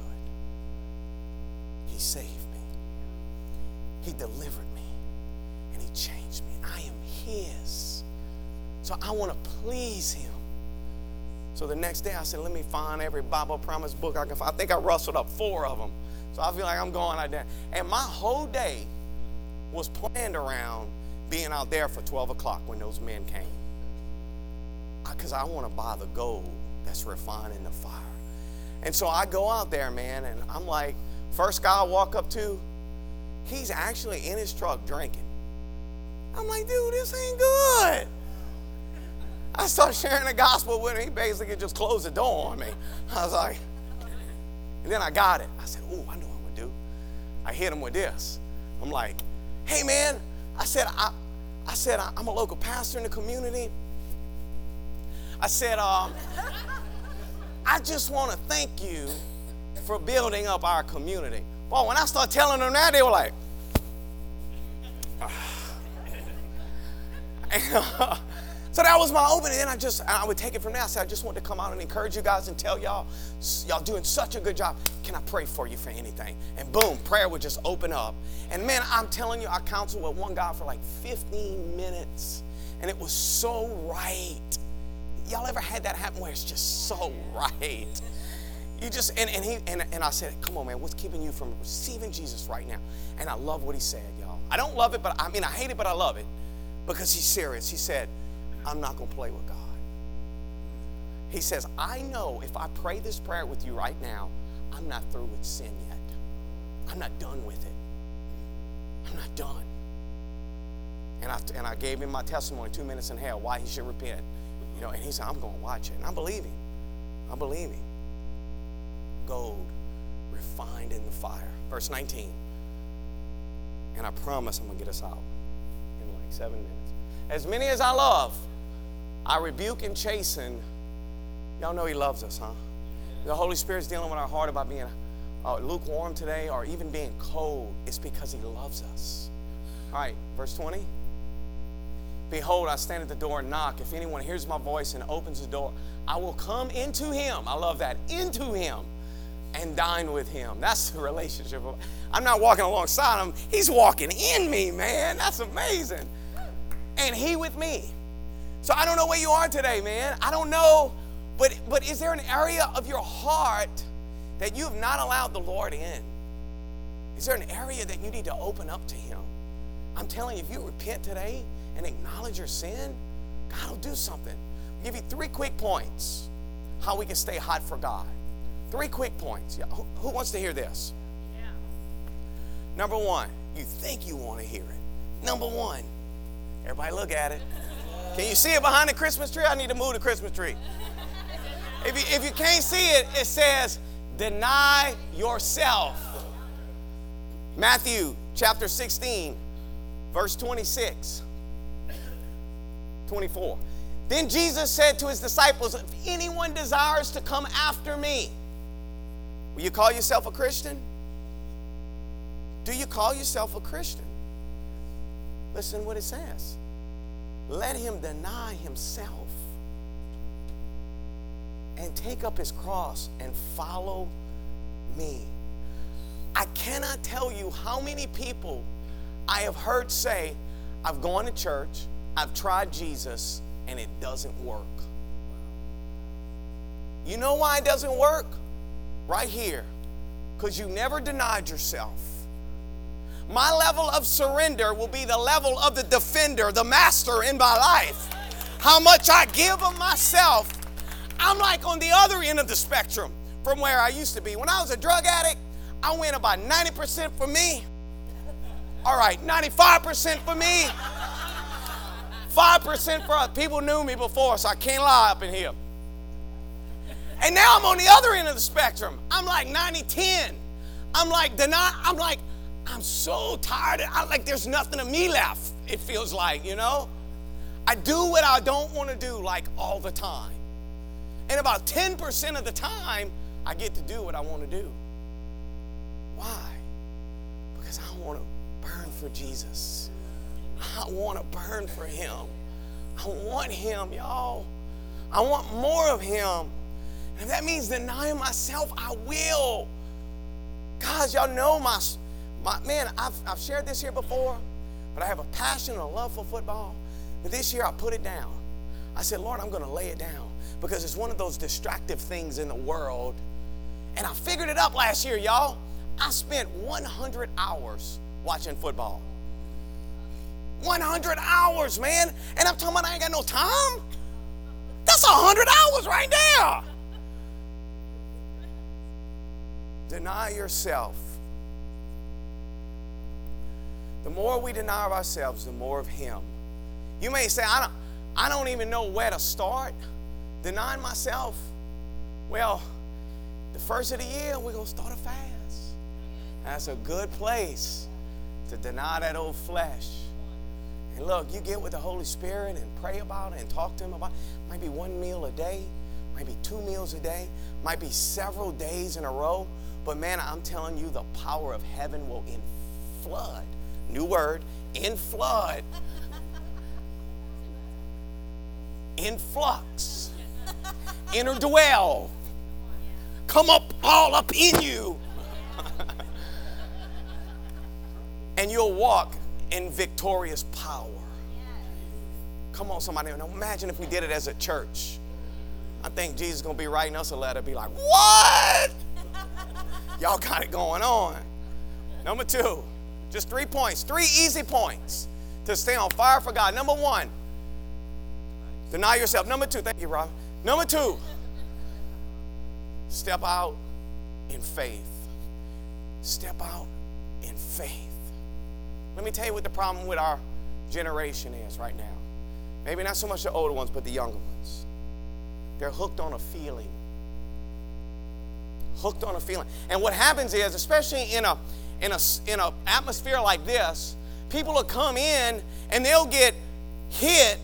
He saved me. He delivered me. And he changed me. I am his. So I want to please him. So the next day I said, let me find every Bible promise book I can find. I think I rustled up four of them. So I feel like I'm going out there. And my whole day was planned around being out there for 12 o'clock when those men came. Because I want to buy the gold that's refining the fire. And so I go out there, man, and I'm like, first guy I walk up to, he's actually in his truck drinking. I'm like, dude, this ain't good. I start sharing the gospel with him. He basically just closed the door on me. I was like, and then I got it. I said, oh, I know what I'm going to do. I hit him with this. I'm like, hey, man, I said, I, I said, I'm a local pastor in the community. I said, um, I just want to thank you for building up our community. Well, when I start telling them that, they were like, So that was my opening. And I just, I would take it from there. I said, I just want to come out and encourage you guys and tell y'all, y'all doing such a good job. Can I pray for you for anything? And boom, prayer would just open up. And man, I'm telling you, I counseled with one guy for like 15 minutes. And it was so right. Y'all ever had that happen where it's just so right? You just and, and he and, and I said, come on, man, what's keeping you from receiving Jesus right now? And I love what he said, y'all. I don't love it, but I mean I hate it, but I love it because he's serious. He said, I'm not to play with God. He says, I know if I pray this prayer with you right now, I'm not through with sin yet. I'm not done with it. I'm not done. And I, and I gave him my testimony, two minutes in hell, why he should repent. You know, and he said, I'm going to watch it. And I believe him. I believe him. Gold refined in the fire. Verse 19. And I promise I'm going to get us out in like seven minutes. As many as I love, I rebuke and chasten. Y'all know He loves us, huh? The Holy Spirit's dealing with our heart about being uh, lukewarm today or even being cold. It's because He loves us. All right, verse 20. Behold, I stand at the door and knock. If anyone hears my voice and opens the door, I will come into him. I love that. Into him and dine with him. That's the relationship. I'm not walking alongside him, he's walking in me, man. That's amazing. And he with me. So I don't know where you are today, man. I don't know, but but is there an area of your heart that you have not allowed the Lord in? Is there an area that you need to open up to Him? I'm telling you, if you repent today and acknowledge your sin, God will do something. I'll give you three quick points how we can stay hot for God. Three quick points. Yeah, who, who wants to hear this? Yeah. Number one, you think you want to hear it. Number one, everybody look at it. Can you see it behind the Christmas tree? I need to move the Christmas tree. If you, if you can't see it, it says, deny yourself. Matthew chapter 16, verse 26, 24. Then Jesus said to his disciples, If anyone desires to come after me, will you call yourself a Christian? Do you call yourself a Christian? Listen what it says let him deny himself and take up his cross and follow me. I cannot tell you how many people I have heard say, I've gone to church, I've tried Jesus, and it doesn't work. You know why it doesn't work? Right here. Because you never denied yourself. My level of surrender will be the level of the defender, the master in my life. How much I give of myself. I'm like on the other end of the spectrum from where I used to be. When I was a drug addict, I went about 90% for me. All right, 95% for me. 5% for people knew me before, so I can't lie up in here. And now I'm on the other end of the spectrum. I'm like 90 10. I'm like deny, I'm like I'm so tired. I like there's nothing of me left, it feels like, you know? I do what I don't want to do like all the time. And about 10% of the time, I get to do what I want to do. Why? Because I want to burn for Jesus. I want to burn for him. I want him, y'all. I want more of him. And if that means denying myself, I will. Guys, y'all know my, my man, I've, I've shared this here before, but I have a passion and a love for football. But this year I put it down. I said, Lord, I'm going to lay it down because it's one of those distractive things in the world. And I figured it up last year, y'all. I spent 100 hours watching football. 100 hours, man. And I'm talking about I ain't got no time. That's 100 hours right there. Deny yourself. The more we deny ourselves, the more of Him. You may say, I don't, I don't even know where to start denying myself. Well, the first of the year, we're going to start a fast. That's a good place to deny that old flesh. And look, you get with the Holy Spirit and pray about it and talk to Him about it. Might be one meal a day, might be two meals a day, might be several days in a row. But man, I'm telling you, the power of heaven will in flood. New word, in flood. in flux. Inner dwell. Come up all up in you. and you'll walk in victorious power. Come on, somebody. Imagine if we did it as a church. I think Jesus is going to be writing us a letter, be like, What? Y'all got it going on. Number two, just three points, three easy points to stay on fire for God. Number one, deny yourself. Number two, thank you, Rob. Number two, step out in faith. Step out in faith. Let me tell you what the problem with our generation is right now. Maybe not so much the older ones, but the younger ones. They're hooked on a feeling. Hooked on a feeling. And what happens is, especially in a in a in an atmosphere like this, people will come in and they'll get hit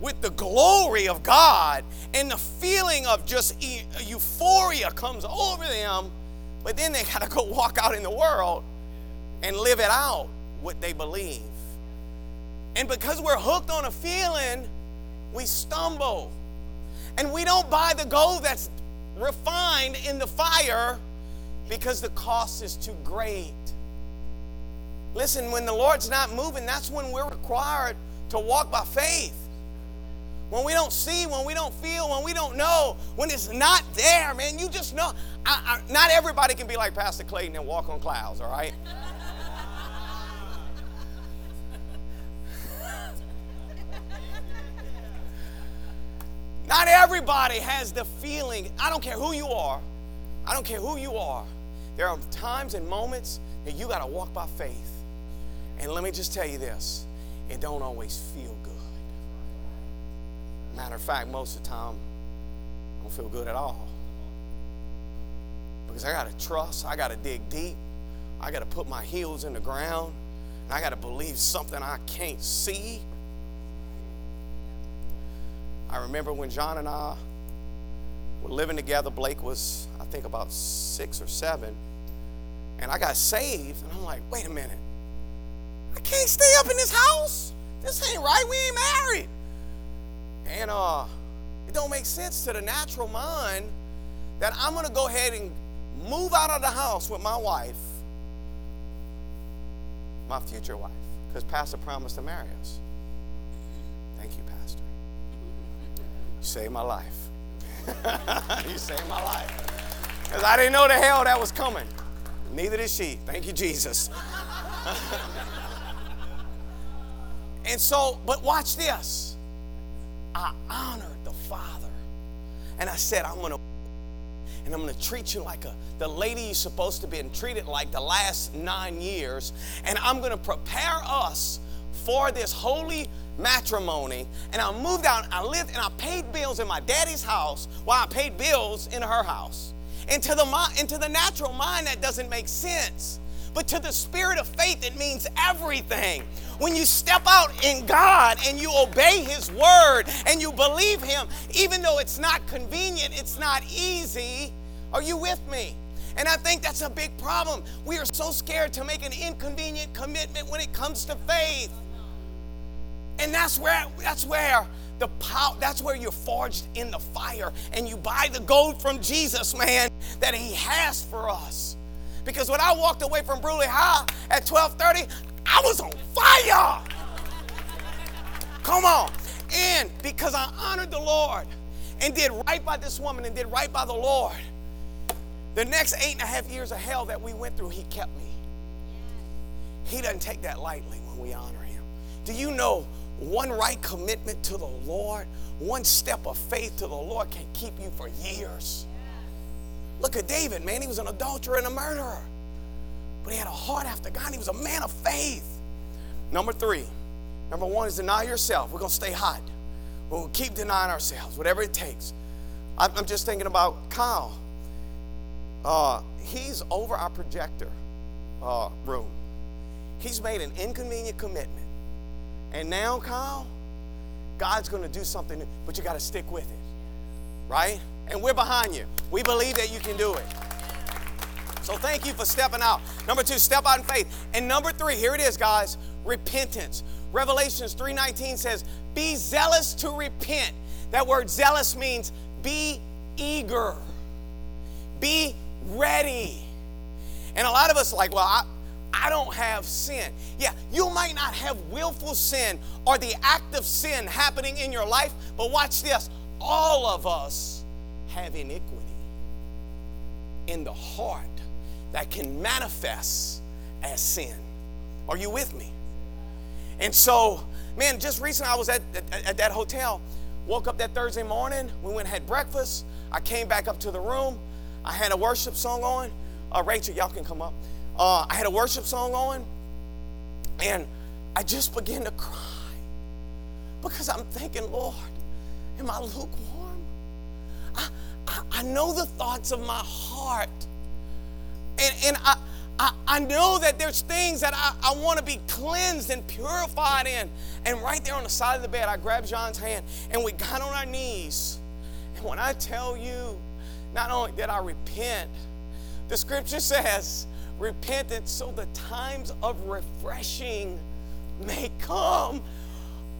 with the glory of God and the feeling of just euphoria comes over them, but then they got to go walk out in the world and live it out what they believe. And because we're hooked on a feeling, we stumble. And we don't buy the gold that's refined in the fire because the cost is too great. Listen, when the Lord's not moving, that's when we're required to walk by faith. When we don't see, when we don't feel, when we don't know, when it's not there, man, you just know. I, I, not everybody can be like Pastor Clayton and walk on clouds, all right? Not everybody has the feeling. I don't care who you are. I don't care who you are. There are times and moments that you got to walk by faith. And let me just tell you this it don't always feel good. Matter of fact, most of the time, I don't feel good at all. Because I got to trust, I got to dig deep, I got to put my heels in the ground, and I got to believe something I can't see. I remember when John and I were living together, Blake was, I think, about six or seven, and I got saved, and I'm like, wait a minute, I can't stay up in this house. This ain't right. We ain't married. And uh, it don't make sense to the natural mind that I'm gonna go ahead and move out of the house with my wife, my future wife, because Pastor promised to marry us. Thank you, Pastor. Saved my life. you saved my life. Because I didn't know the hell that was coming. Neither did she. Thank you, Jesus. and so, but watch this. I honored the Father. And I said, I'm going to and I'm going to treat you like a, the lady you're supposed to be and treated like the last nine years. And I'm going to prepare us for this holy matrimony. And I moved out, I lived, and I paid bills in my daddy's house while I paid bills in her house. And to the, into the natural mind, that doesn't make sense. But to the spirit of faith, it means everything. When you step out in God and you obey His word and you believe Him, even though it's not convenient, it's not easy, are you with me? And I think that's a big problem. We are so scared to make an inconvenient commitment when it comes to faith. And that's where that's where the power that's where you're forged in the fire and you buy the gold from Jesus, man, that he has for us. Because when I walked away from Brusly High at 12:30, I was on fire. Come on. And because I honored the Lord and did right by this woman and did right by the Lord, the next eight and a half years of hell that we went through, He kept me. He doesn't take that lightly when we honor Him. Do you know one right commitment to the Lord, one step of faith to the Lord can keep you for years? Look at David, man. He was an adulterer and a murderer, but he had a heart after God. He was a man of faith. Number three, number one is deny yourself. We're going to stay hot. We'll keep denying ourselves, whatever it takes. I'm just thinking about Kyle. Uh, he's over our projector uh, room. He's made an inconvenient commitment. And now, Kyle, God's going to do something, but you got to stick with it. Right? And we're behind you. We believe that you can do it. So thank you for stepping out. Number two, step out in faith. And number three, here it is, guys, repentance. Revelations 3:19 says, "Be zealous to repent." That word zealous means be eager. Be ready. And a lot of us like, well, I, I don't have sin. Yeah, you might not have willful sin or the act of sin happening in your life, but watch this. All of us have iniquity in the heart that can manifest as sin. Are you with me? And so, man, just recently I was at, at, at that hotel, woke up that Thursday morning, we went and had breakfast. I came back up to the room. I had a worship song on. Uh, Rachel, y'all can come up. Uh, I had a worship song on, and I just began to cry because I'm thinking, Lord, am I lukewarm? I, I, I know the thoughts of my heart, and, and I, I, I know that there's things that I, I want to be cleansed and purified in. And right there on the side of the bed, I grabbed John's hand and we got on our knees. And when I tell you, not only did I repent, the scripture says, repentance so the times of refreshing may come.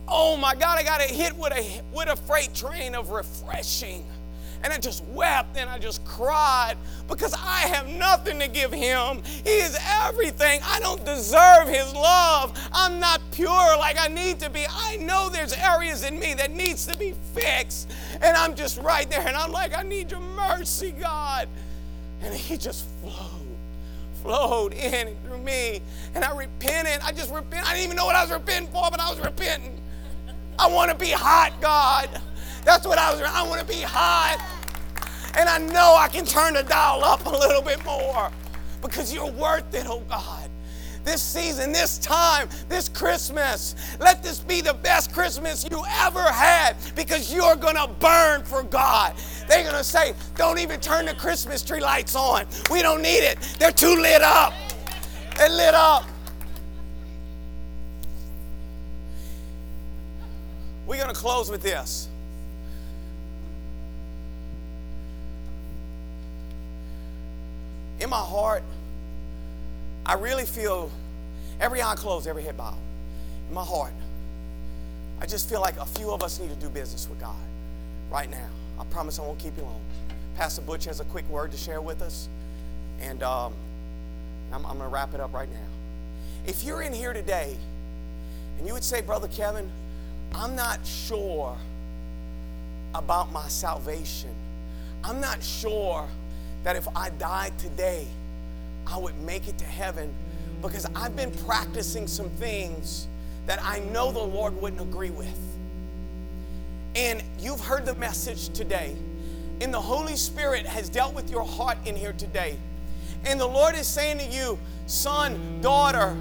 Oh my God, I got hit with a, with a freight train of refreshing. And I just wept and I just cried because I have nothing to give him. He is everything. I don't deserve his love. I'm not pure like I need to be. I know there's areas in me that needs to be fixed. And I'm just right there and I'm like, I need your mercy, God. And he just flowed, flowed in through me. And I repented. I just repented. I didn't even know what I was repenting for, but I was repenting. I want to be hot, God. That's what I was. I want to be hot. And I know I can turn the dial up a little bit more because you're worth it, oh God. This season, this time, this Christmas, let this be the best Christmas you ever had because you're going to burn for God. They're going to say, don't even turn the Christmas tree lights on. We don't need it. They're too lit up. They're lit up. We're going to close with this. in my heart, I really feel every eye closed, every head bowed. In my heart, I just feel like a few of us need to do business with God right now. I promise I won't keep you long. Pastor Butch has a quick word to share with us, and um, I'm, I'm going to wrap it up right now. If you're in here today and you would say, Brother Kevin, I'm not sure about my salvation, I'm not sure that if I died today, I would make it to heaven because I've been practicing some things that I know the Lord wouldn't agree with. And you've heard the message today, and the Holy Spirit has dealt with your heart in here today. And the Lord is saying to you, son, daughter,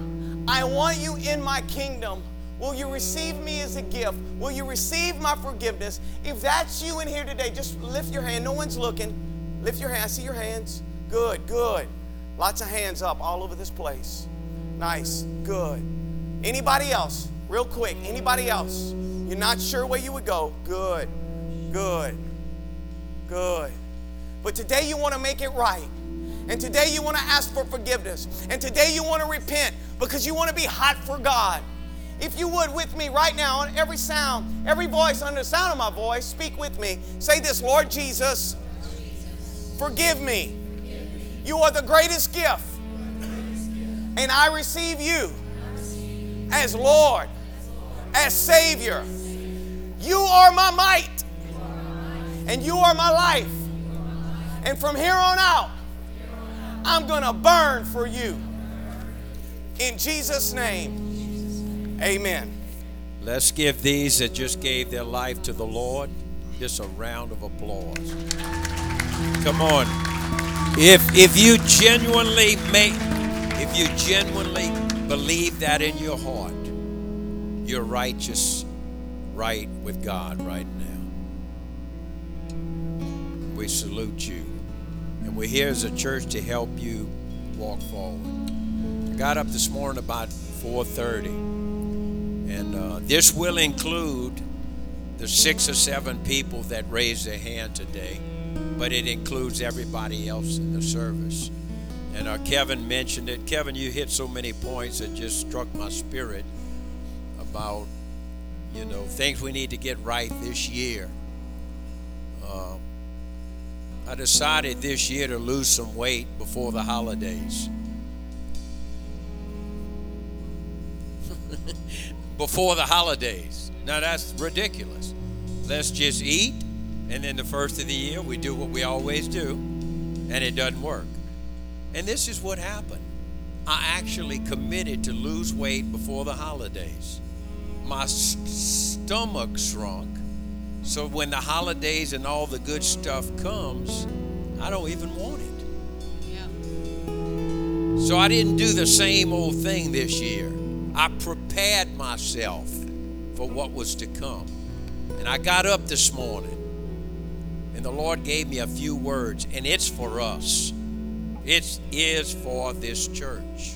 I want you in my kingdom. Will you receive me as a gift? Will you receive my forgiveness? If that's you in here today, just lift your hand. No one's looking. Lift your hands. See your hands? Good, good. Lots of hands up all over this place. Nice, good. Anybody else? Real quick, anybody else? You're not sure where you would go? Good, good, good. But today you want to make it right. And today you want to ask for forgiveness. And today you want to repent because you want to be hot for God. If you would, with me right now, on every sound, every voice under the sound of my voice, speak with me. Say this Lord Jesus, forgive me. You are the greatest gift. And I receive you as Lord, as Savior. You are my might, and you are my life. And from here on out, I'm going to burn for you. In Jesus' name, amen. Let's give these that just gave their life to the Lord just a round of applause. Come on. If if you genuinely make if you genuinely believe that in your heart, you're righteous right with God right now. We salute you. And we're here as a church to help you walk forward. I got up this morning about 4:30, and uh, this will include the six or seven people that raised their hand today, but it includes everybody else in the service. And uh, Kevin mentioned it. Kevin, you hit so many points that just struck my spirit about you know things we need to get right this year. Uh, I decided this year to lose some weight before the holidays. before the holidays. Now that's ridiculous. Let's just eat, and then the first of the year we do what we always do, and it doesn't work. And this is what happened. I actually committed to lose weight before the holidays. My stomach shrunk. So when the holidays and all the good stuff comes, I don't even want it. So I didn't do the same old thing this year. I prepared myself for what was to come. And I got up this morning, and the Lord gave me a few words, and it's for us. It is for this church.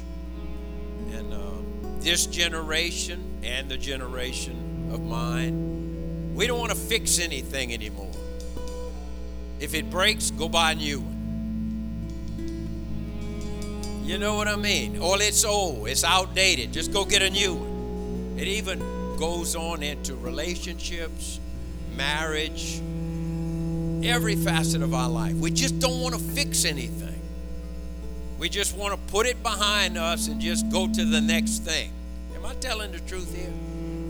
This generation and the generation of mine, we don't want to fix anything anymore. If it breaks, go buy a new one. You know what I mean? Or it's old, it's outdated. Just go get a new one. It even goes on into relationships, marriage, every facet of our life. We just don't want to fix anything. We just want to put it behind us and just go to the next thing. Am I telling the truth here?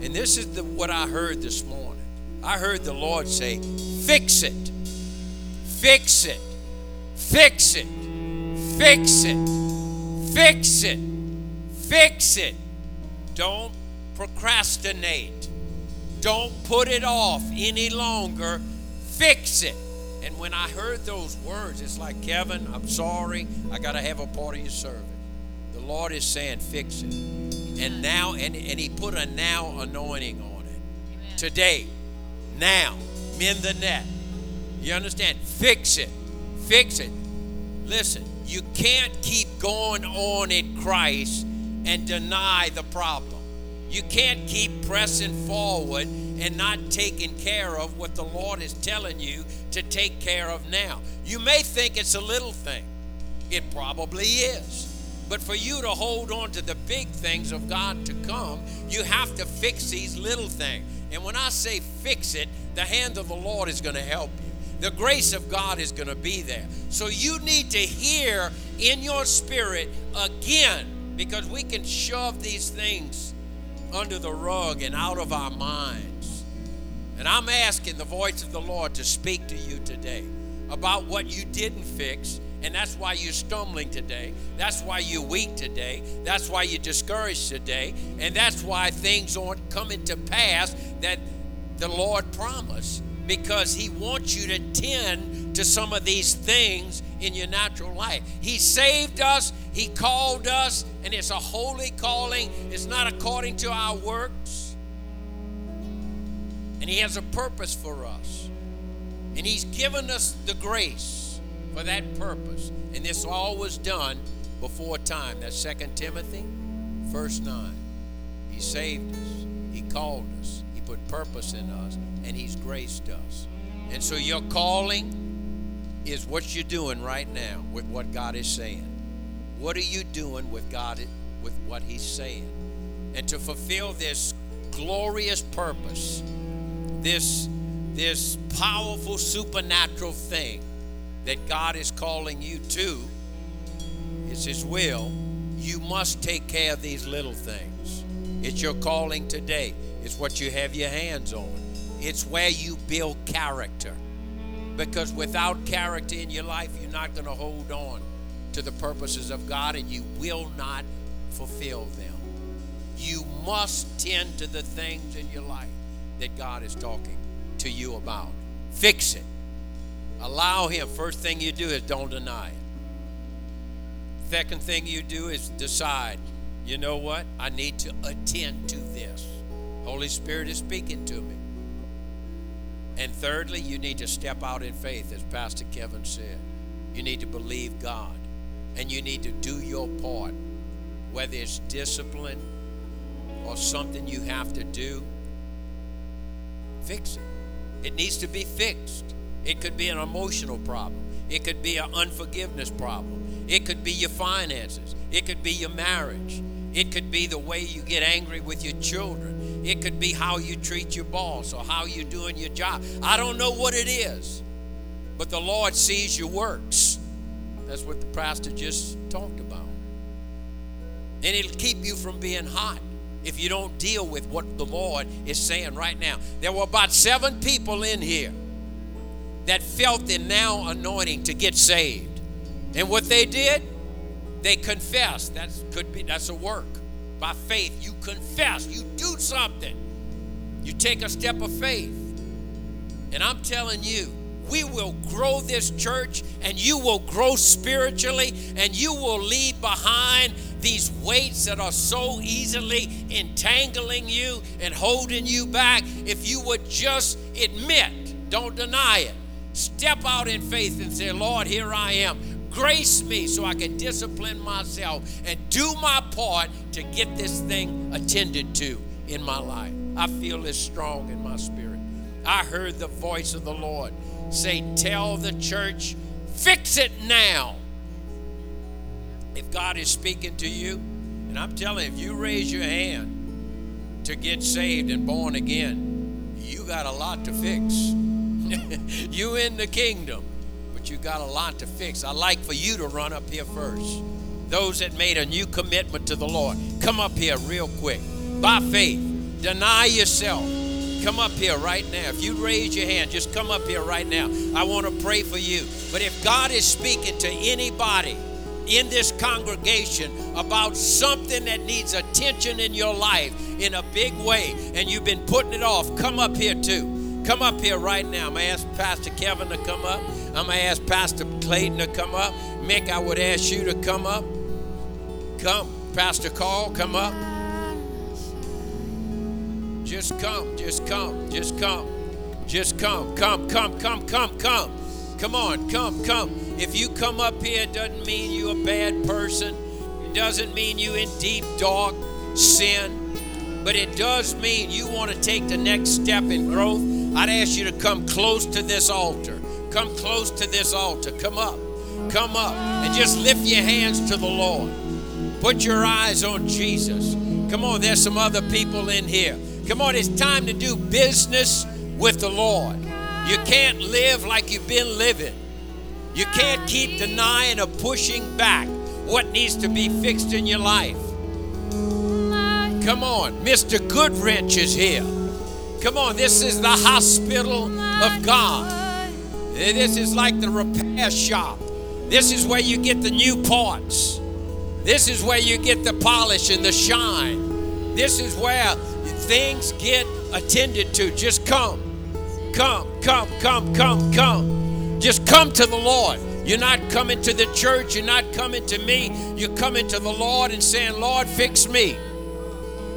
And this is the, what I heard this morning. I heard the Lord say, Fix it, fix it, fix it, fix it, fix it, fix it. Don't procrastinate. Don't put it off any longer. Fix it. And when I heard those words, it's like, Kevin, I'm sorry. I got to have a part of your service. The Lord is saying, fix it. And now, and, and He put a now anointing on it. Today, now, mend the net. You understand? Fix it. Fix it. Listen, you can't keep going on in Christ and deny the problem. You can't keep pressing forward and not taking care of what the Lord is telling you to take care of now. You may think it's a little thing, it probably is. But for you to hold on to the big things of God to come, you have to fix these little things. And when I say fix it, the hand of the Lord is going to help you. The grace of God is going to be there. So you need to hear in your spirit again because we can shove these things under the rug and out of our minds. And I'm asking the voice of the Lord to speak to you today about what you didn't fix. And that's why you're stumbling today. That's why you're weak today. That's why you're discouraged today. And that's why things aren't coming to pass that the Lord promised. Because He wants you to tend to some of these things in your natural life. He saved us, He called us, and it's a holy calling. It's not according to our works. And He has a purpose for us. And He's given us the grace for that purpose. And this all was done before time. That's 2 Timothy, verse 9. He saved us, He called us, put purpose in us, and He's graced us. And so your calling is what you're doing right now with what God is saying. What are you doing with God with what he's saying? And to fulfill this glorious purpose, this this powerful supernatural thing that God is calling you to, it's his will, you must take care of these little things. It's your calling today. It's what you have your hands on. It's where you build character. Because without character in your life, you're not going to hold on to the purposes of God and you will not fulfill them. You must tend to the things in your life that God is talking to you about. Fix it. Allow Him. First thing you do is don't deny it. Second thing you do is decide, you know what? I need to attend to this. Holy Spirit is speaking to me. And thirdly, you need to step out in faith, as Pastor Kevin said. You need to believe God. And you need to do your part, whether it's discipline or something you have to do. Fix it. It needs to be fixed. It could be an emotional problem, it could be an unforgiveness problem, it could be your finances, it could be your marriage, it could be the way you get angry with your children. It could be how you treat your boss or how you're doing your job. I don't know what it is, but the Lord sees your works. That's what the pastor just talked about. And it'll keep you from being hot if you don't deal with what the Lord is saying right now. There were about seven people in here that felt the now anointing to get saved. And what they did, they confessed. That could be that's a work. By faith, you confess, you do something. You take a step of faith. And I'm telling you, we will grow this church and you will grow spiritually and you will leave behind these weights that are so easily entangling you and holding you back. If you would just admit, don't deny it, step out in faith and say, Lord, here I am. Grace me so I can discipline myself and do my part to get this thing attended to in my life. I feel this strong in my spirit. I heard the voice of the Lord say, Tell the church, fix it now. If God is speaking to you, and I'm telling you, if you raise your hand to get saved and born again, you got a lot to fix. you in the kingdom but you got a lot to fix. I like for you to run up here first. Those that made a new commitment to the Lord, come up here real quick. By faith, deny yourself. Come up here right now. If you raise your hand, just come up here right now. I want to pray for you. But if God is speaking to anybody in this congregation about something that needs attention in your life in a big way and you've been putting it off, come up here too. Come up here right now. I'm going to ask Pastor Kevin to come up. I'm going to ask Pastor Clayton to come up. Mick, I would ask you to come up. Come. Pastor Carl, come up. Just come, just come, just come. Just come, come, come, come, come, come. Come on, come, come. If you come up here, it doesn't mean you're a bad person. It doesn't mean you in deep, dark sin. But it does mean you want to take the next step in growth. I'd ask you to come close to this altar. Come close to this altar. Come up. Come up. And just lift your hands to the Lord. Put your eyes on Jesus. Come on, there's some other people in here. Come on, it's time to do business with the Lord. You can't live like you've been living. You can't keep denying or pushing back what needs to be fixed in your life. Come on, Mr. Goodrich is here. Come on, this is the hospital of God. This is like the repair shop. This is where you get the new parts. This is where you get the polish and the shine. This is where things get attended to. Just come. Come, come, come, come, come. Just come to the Lord. You're not coming to the church. You're not coming to me. You're coming to the Lord and saying, Lord, fix me.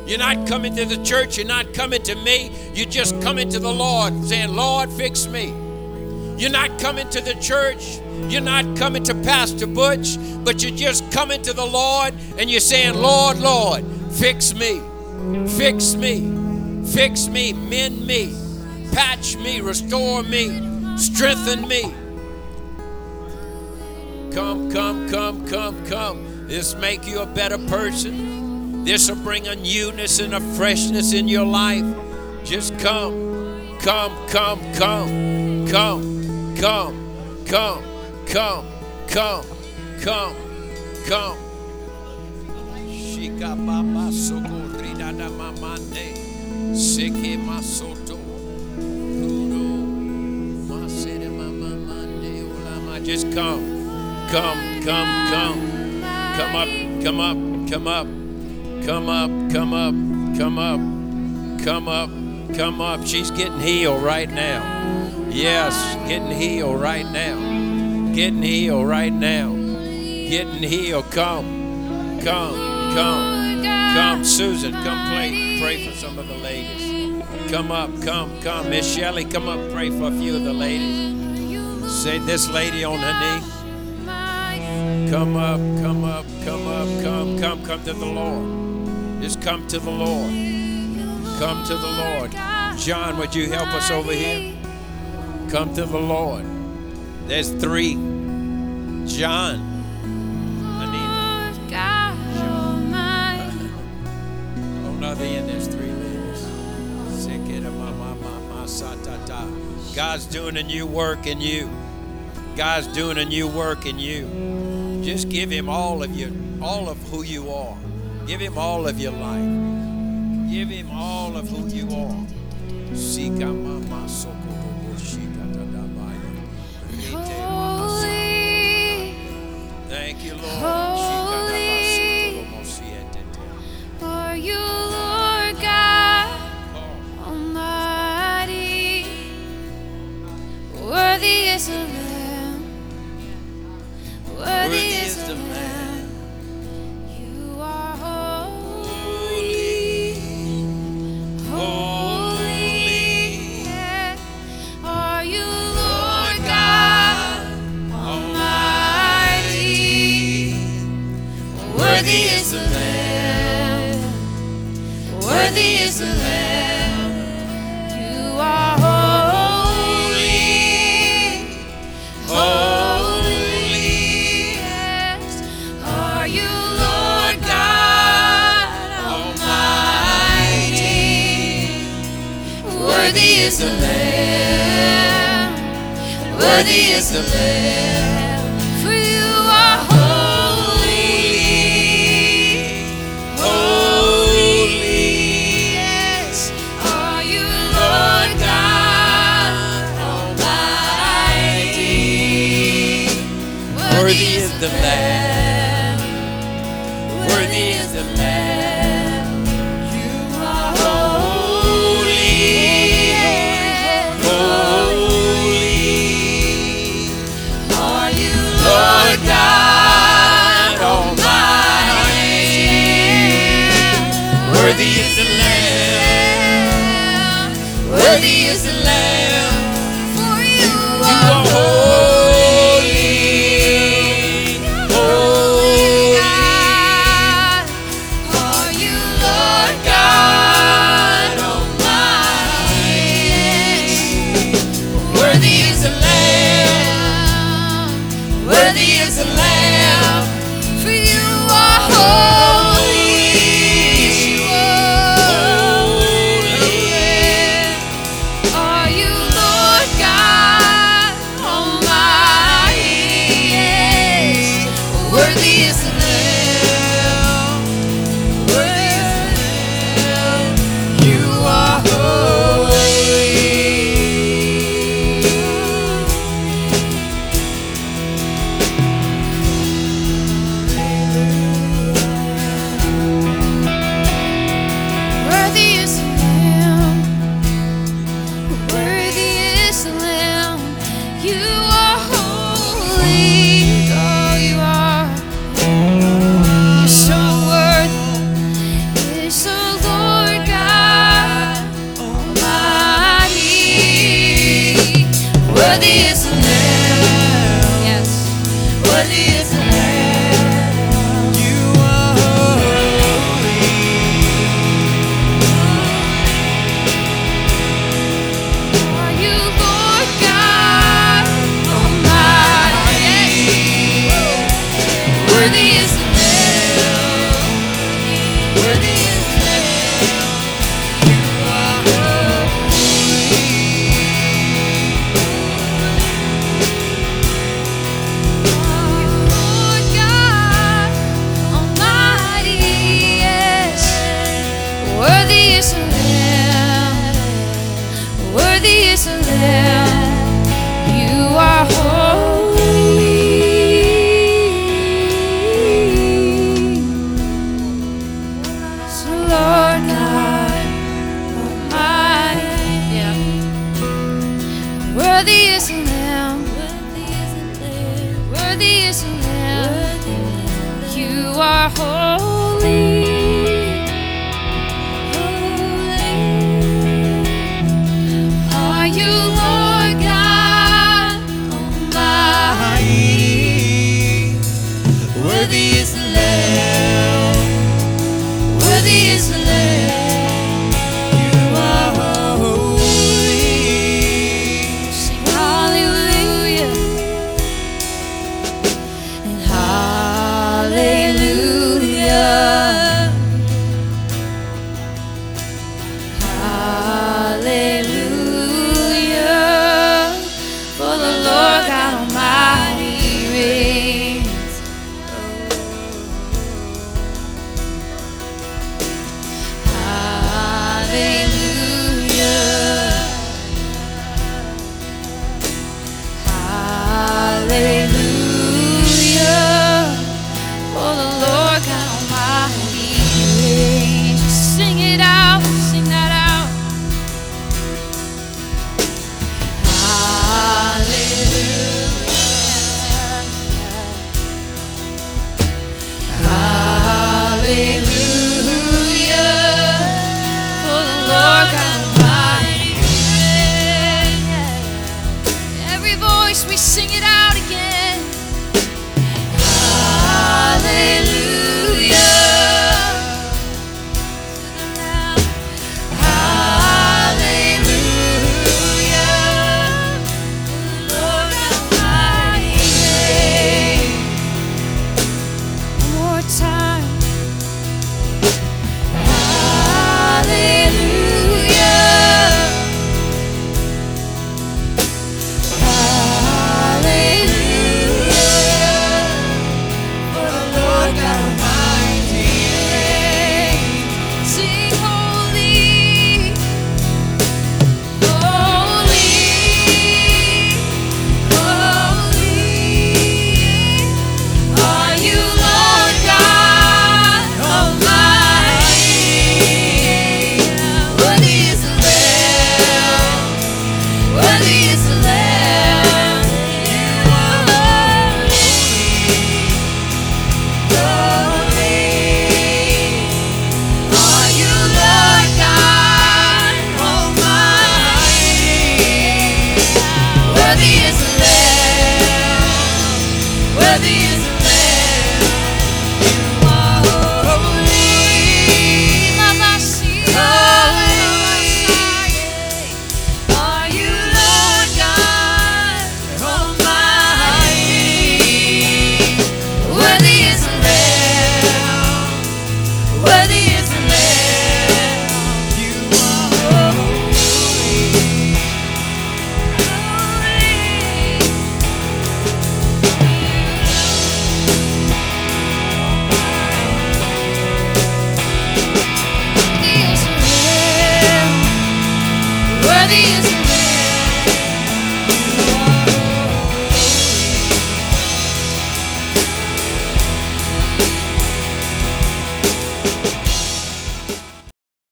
You're not coming to the church. You're not coming to me. You're just coming to the Lord saying, Lord, fix me. You're not coming to the church. You're not coming to Pastor Butch, but you're just coming to the Lord and you're saying, Lord, Lord, fix me, fix me, fix me, mend me, patch me, restore me, strengthen me. Come, come, come, come, come. This make you a better person. This will bring a newness and a freshness in your life. Just come, come, come, come, come, come, come, come, come, come, come. Shika baba soko ridada mamande. Seke masoto. Kudo. Masere mamamande ulama. Just come. Come, come, come. Come up, come up, come up. Come up, come up, come up. Come up, come up. She's getting healed right now. Yes, getting healed right now. Getting healed right now. Getting healed. Come, come, come, come. Susan, come pray, pray for some of the ladies. Come up, come, come. Miss Shelley, come up, pray for a few of the ladies. Say this lady on her knee. Come up, come up, come up, come, come, come to the Lord. Just come to the Lord. Come to the Lord. John, would you help us over here? Come to the Lord. There's three. John. God's doing a new work in you. God's doing a new work in you. Just give him all of you, all of who you are. Give Him all of your life. Give Him all of who you are. Holy. Thank you, Lord. Holy. Are you Lord God Almighty? Worthy is the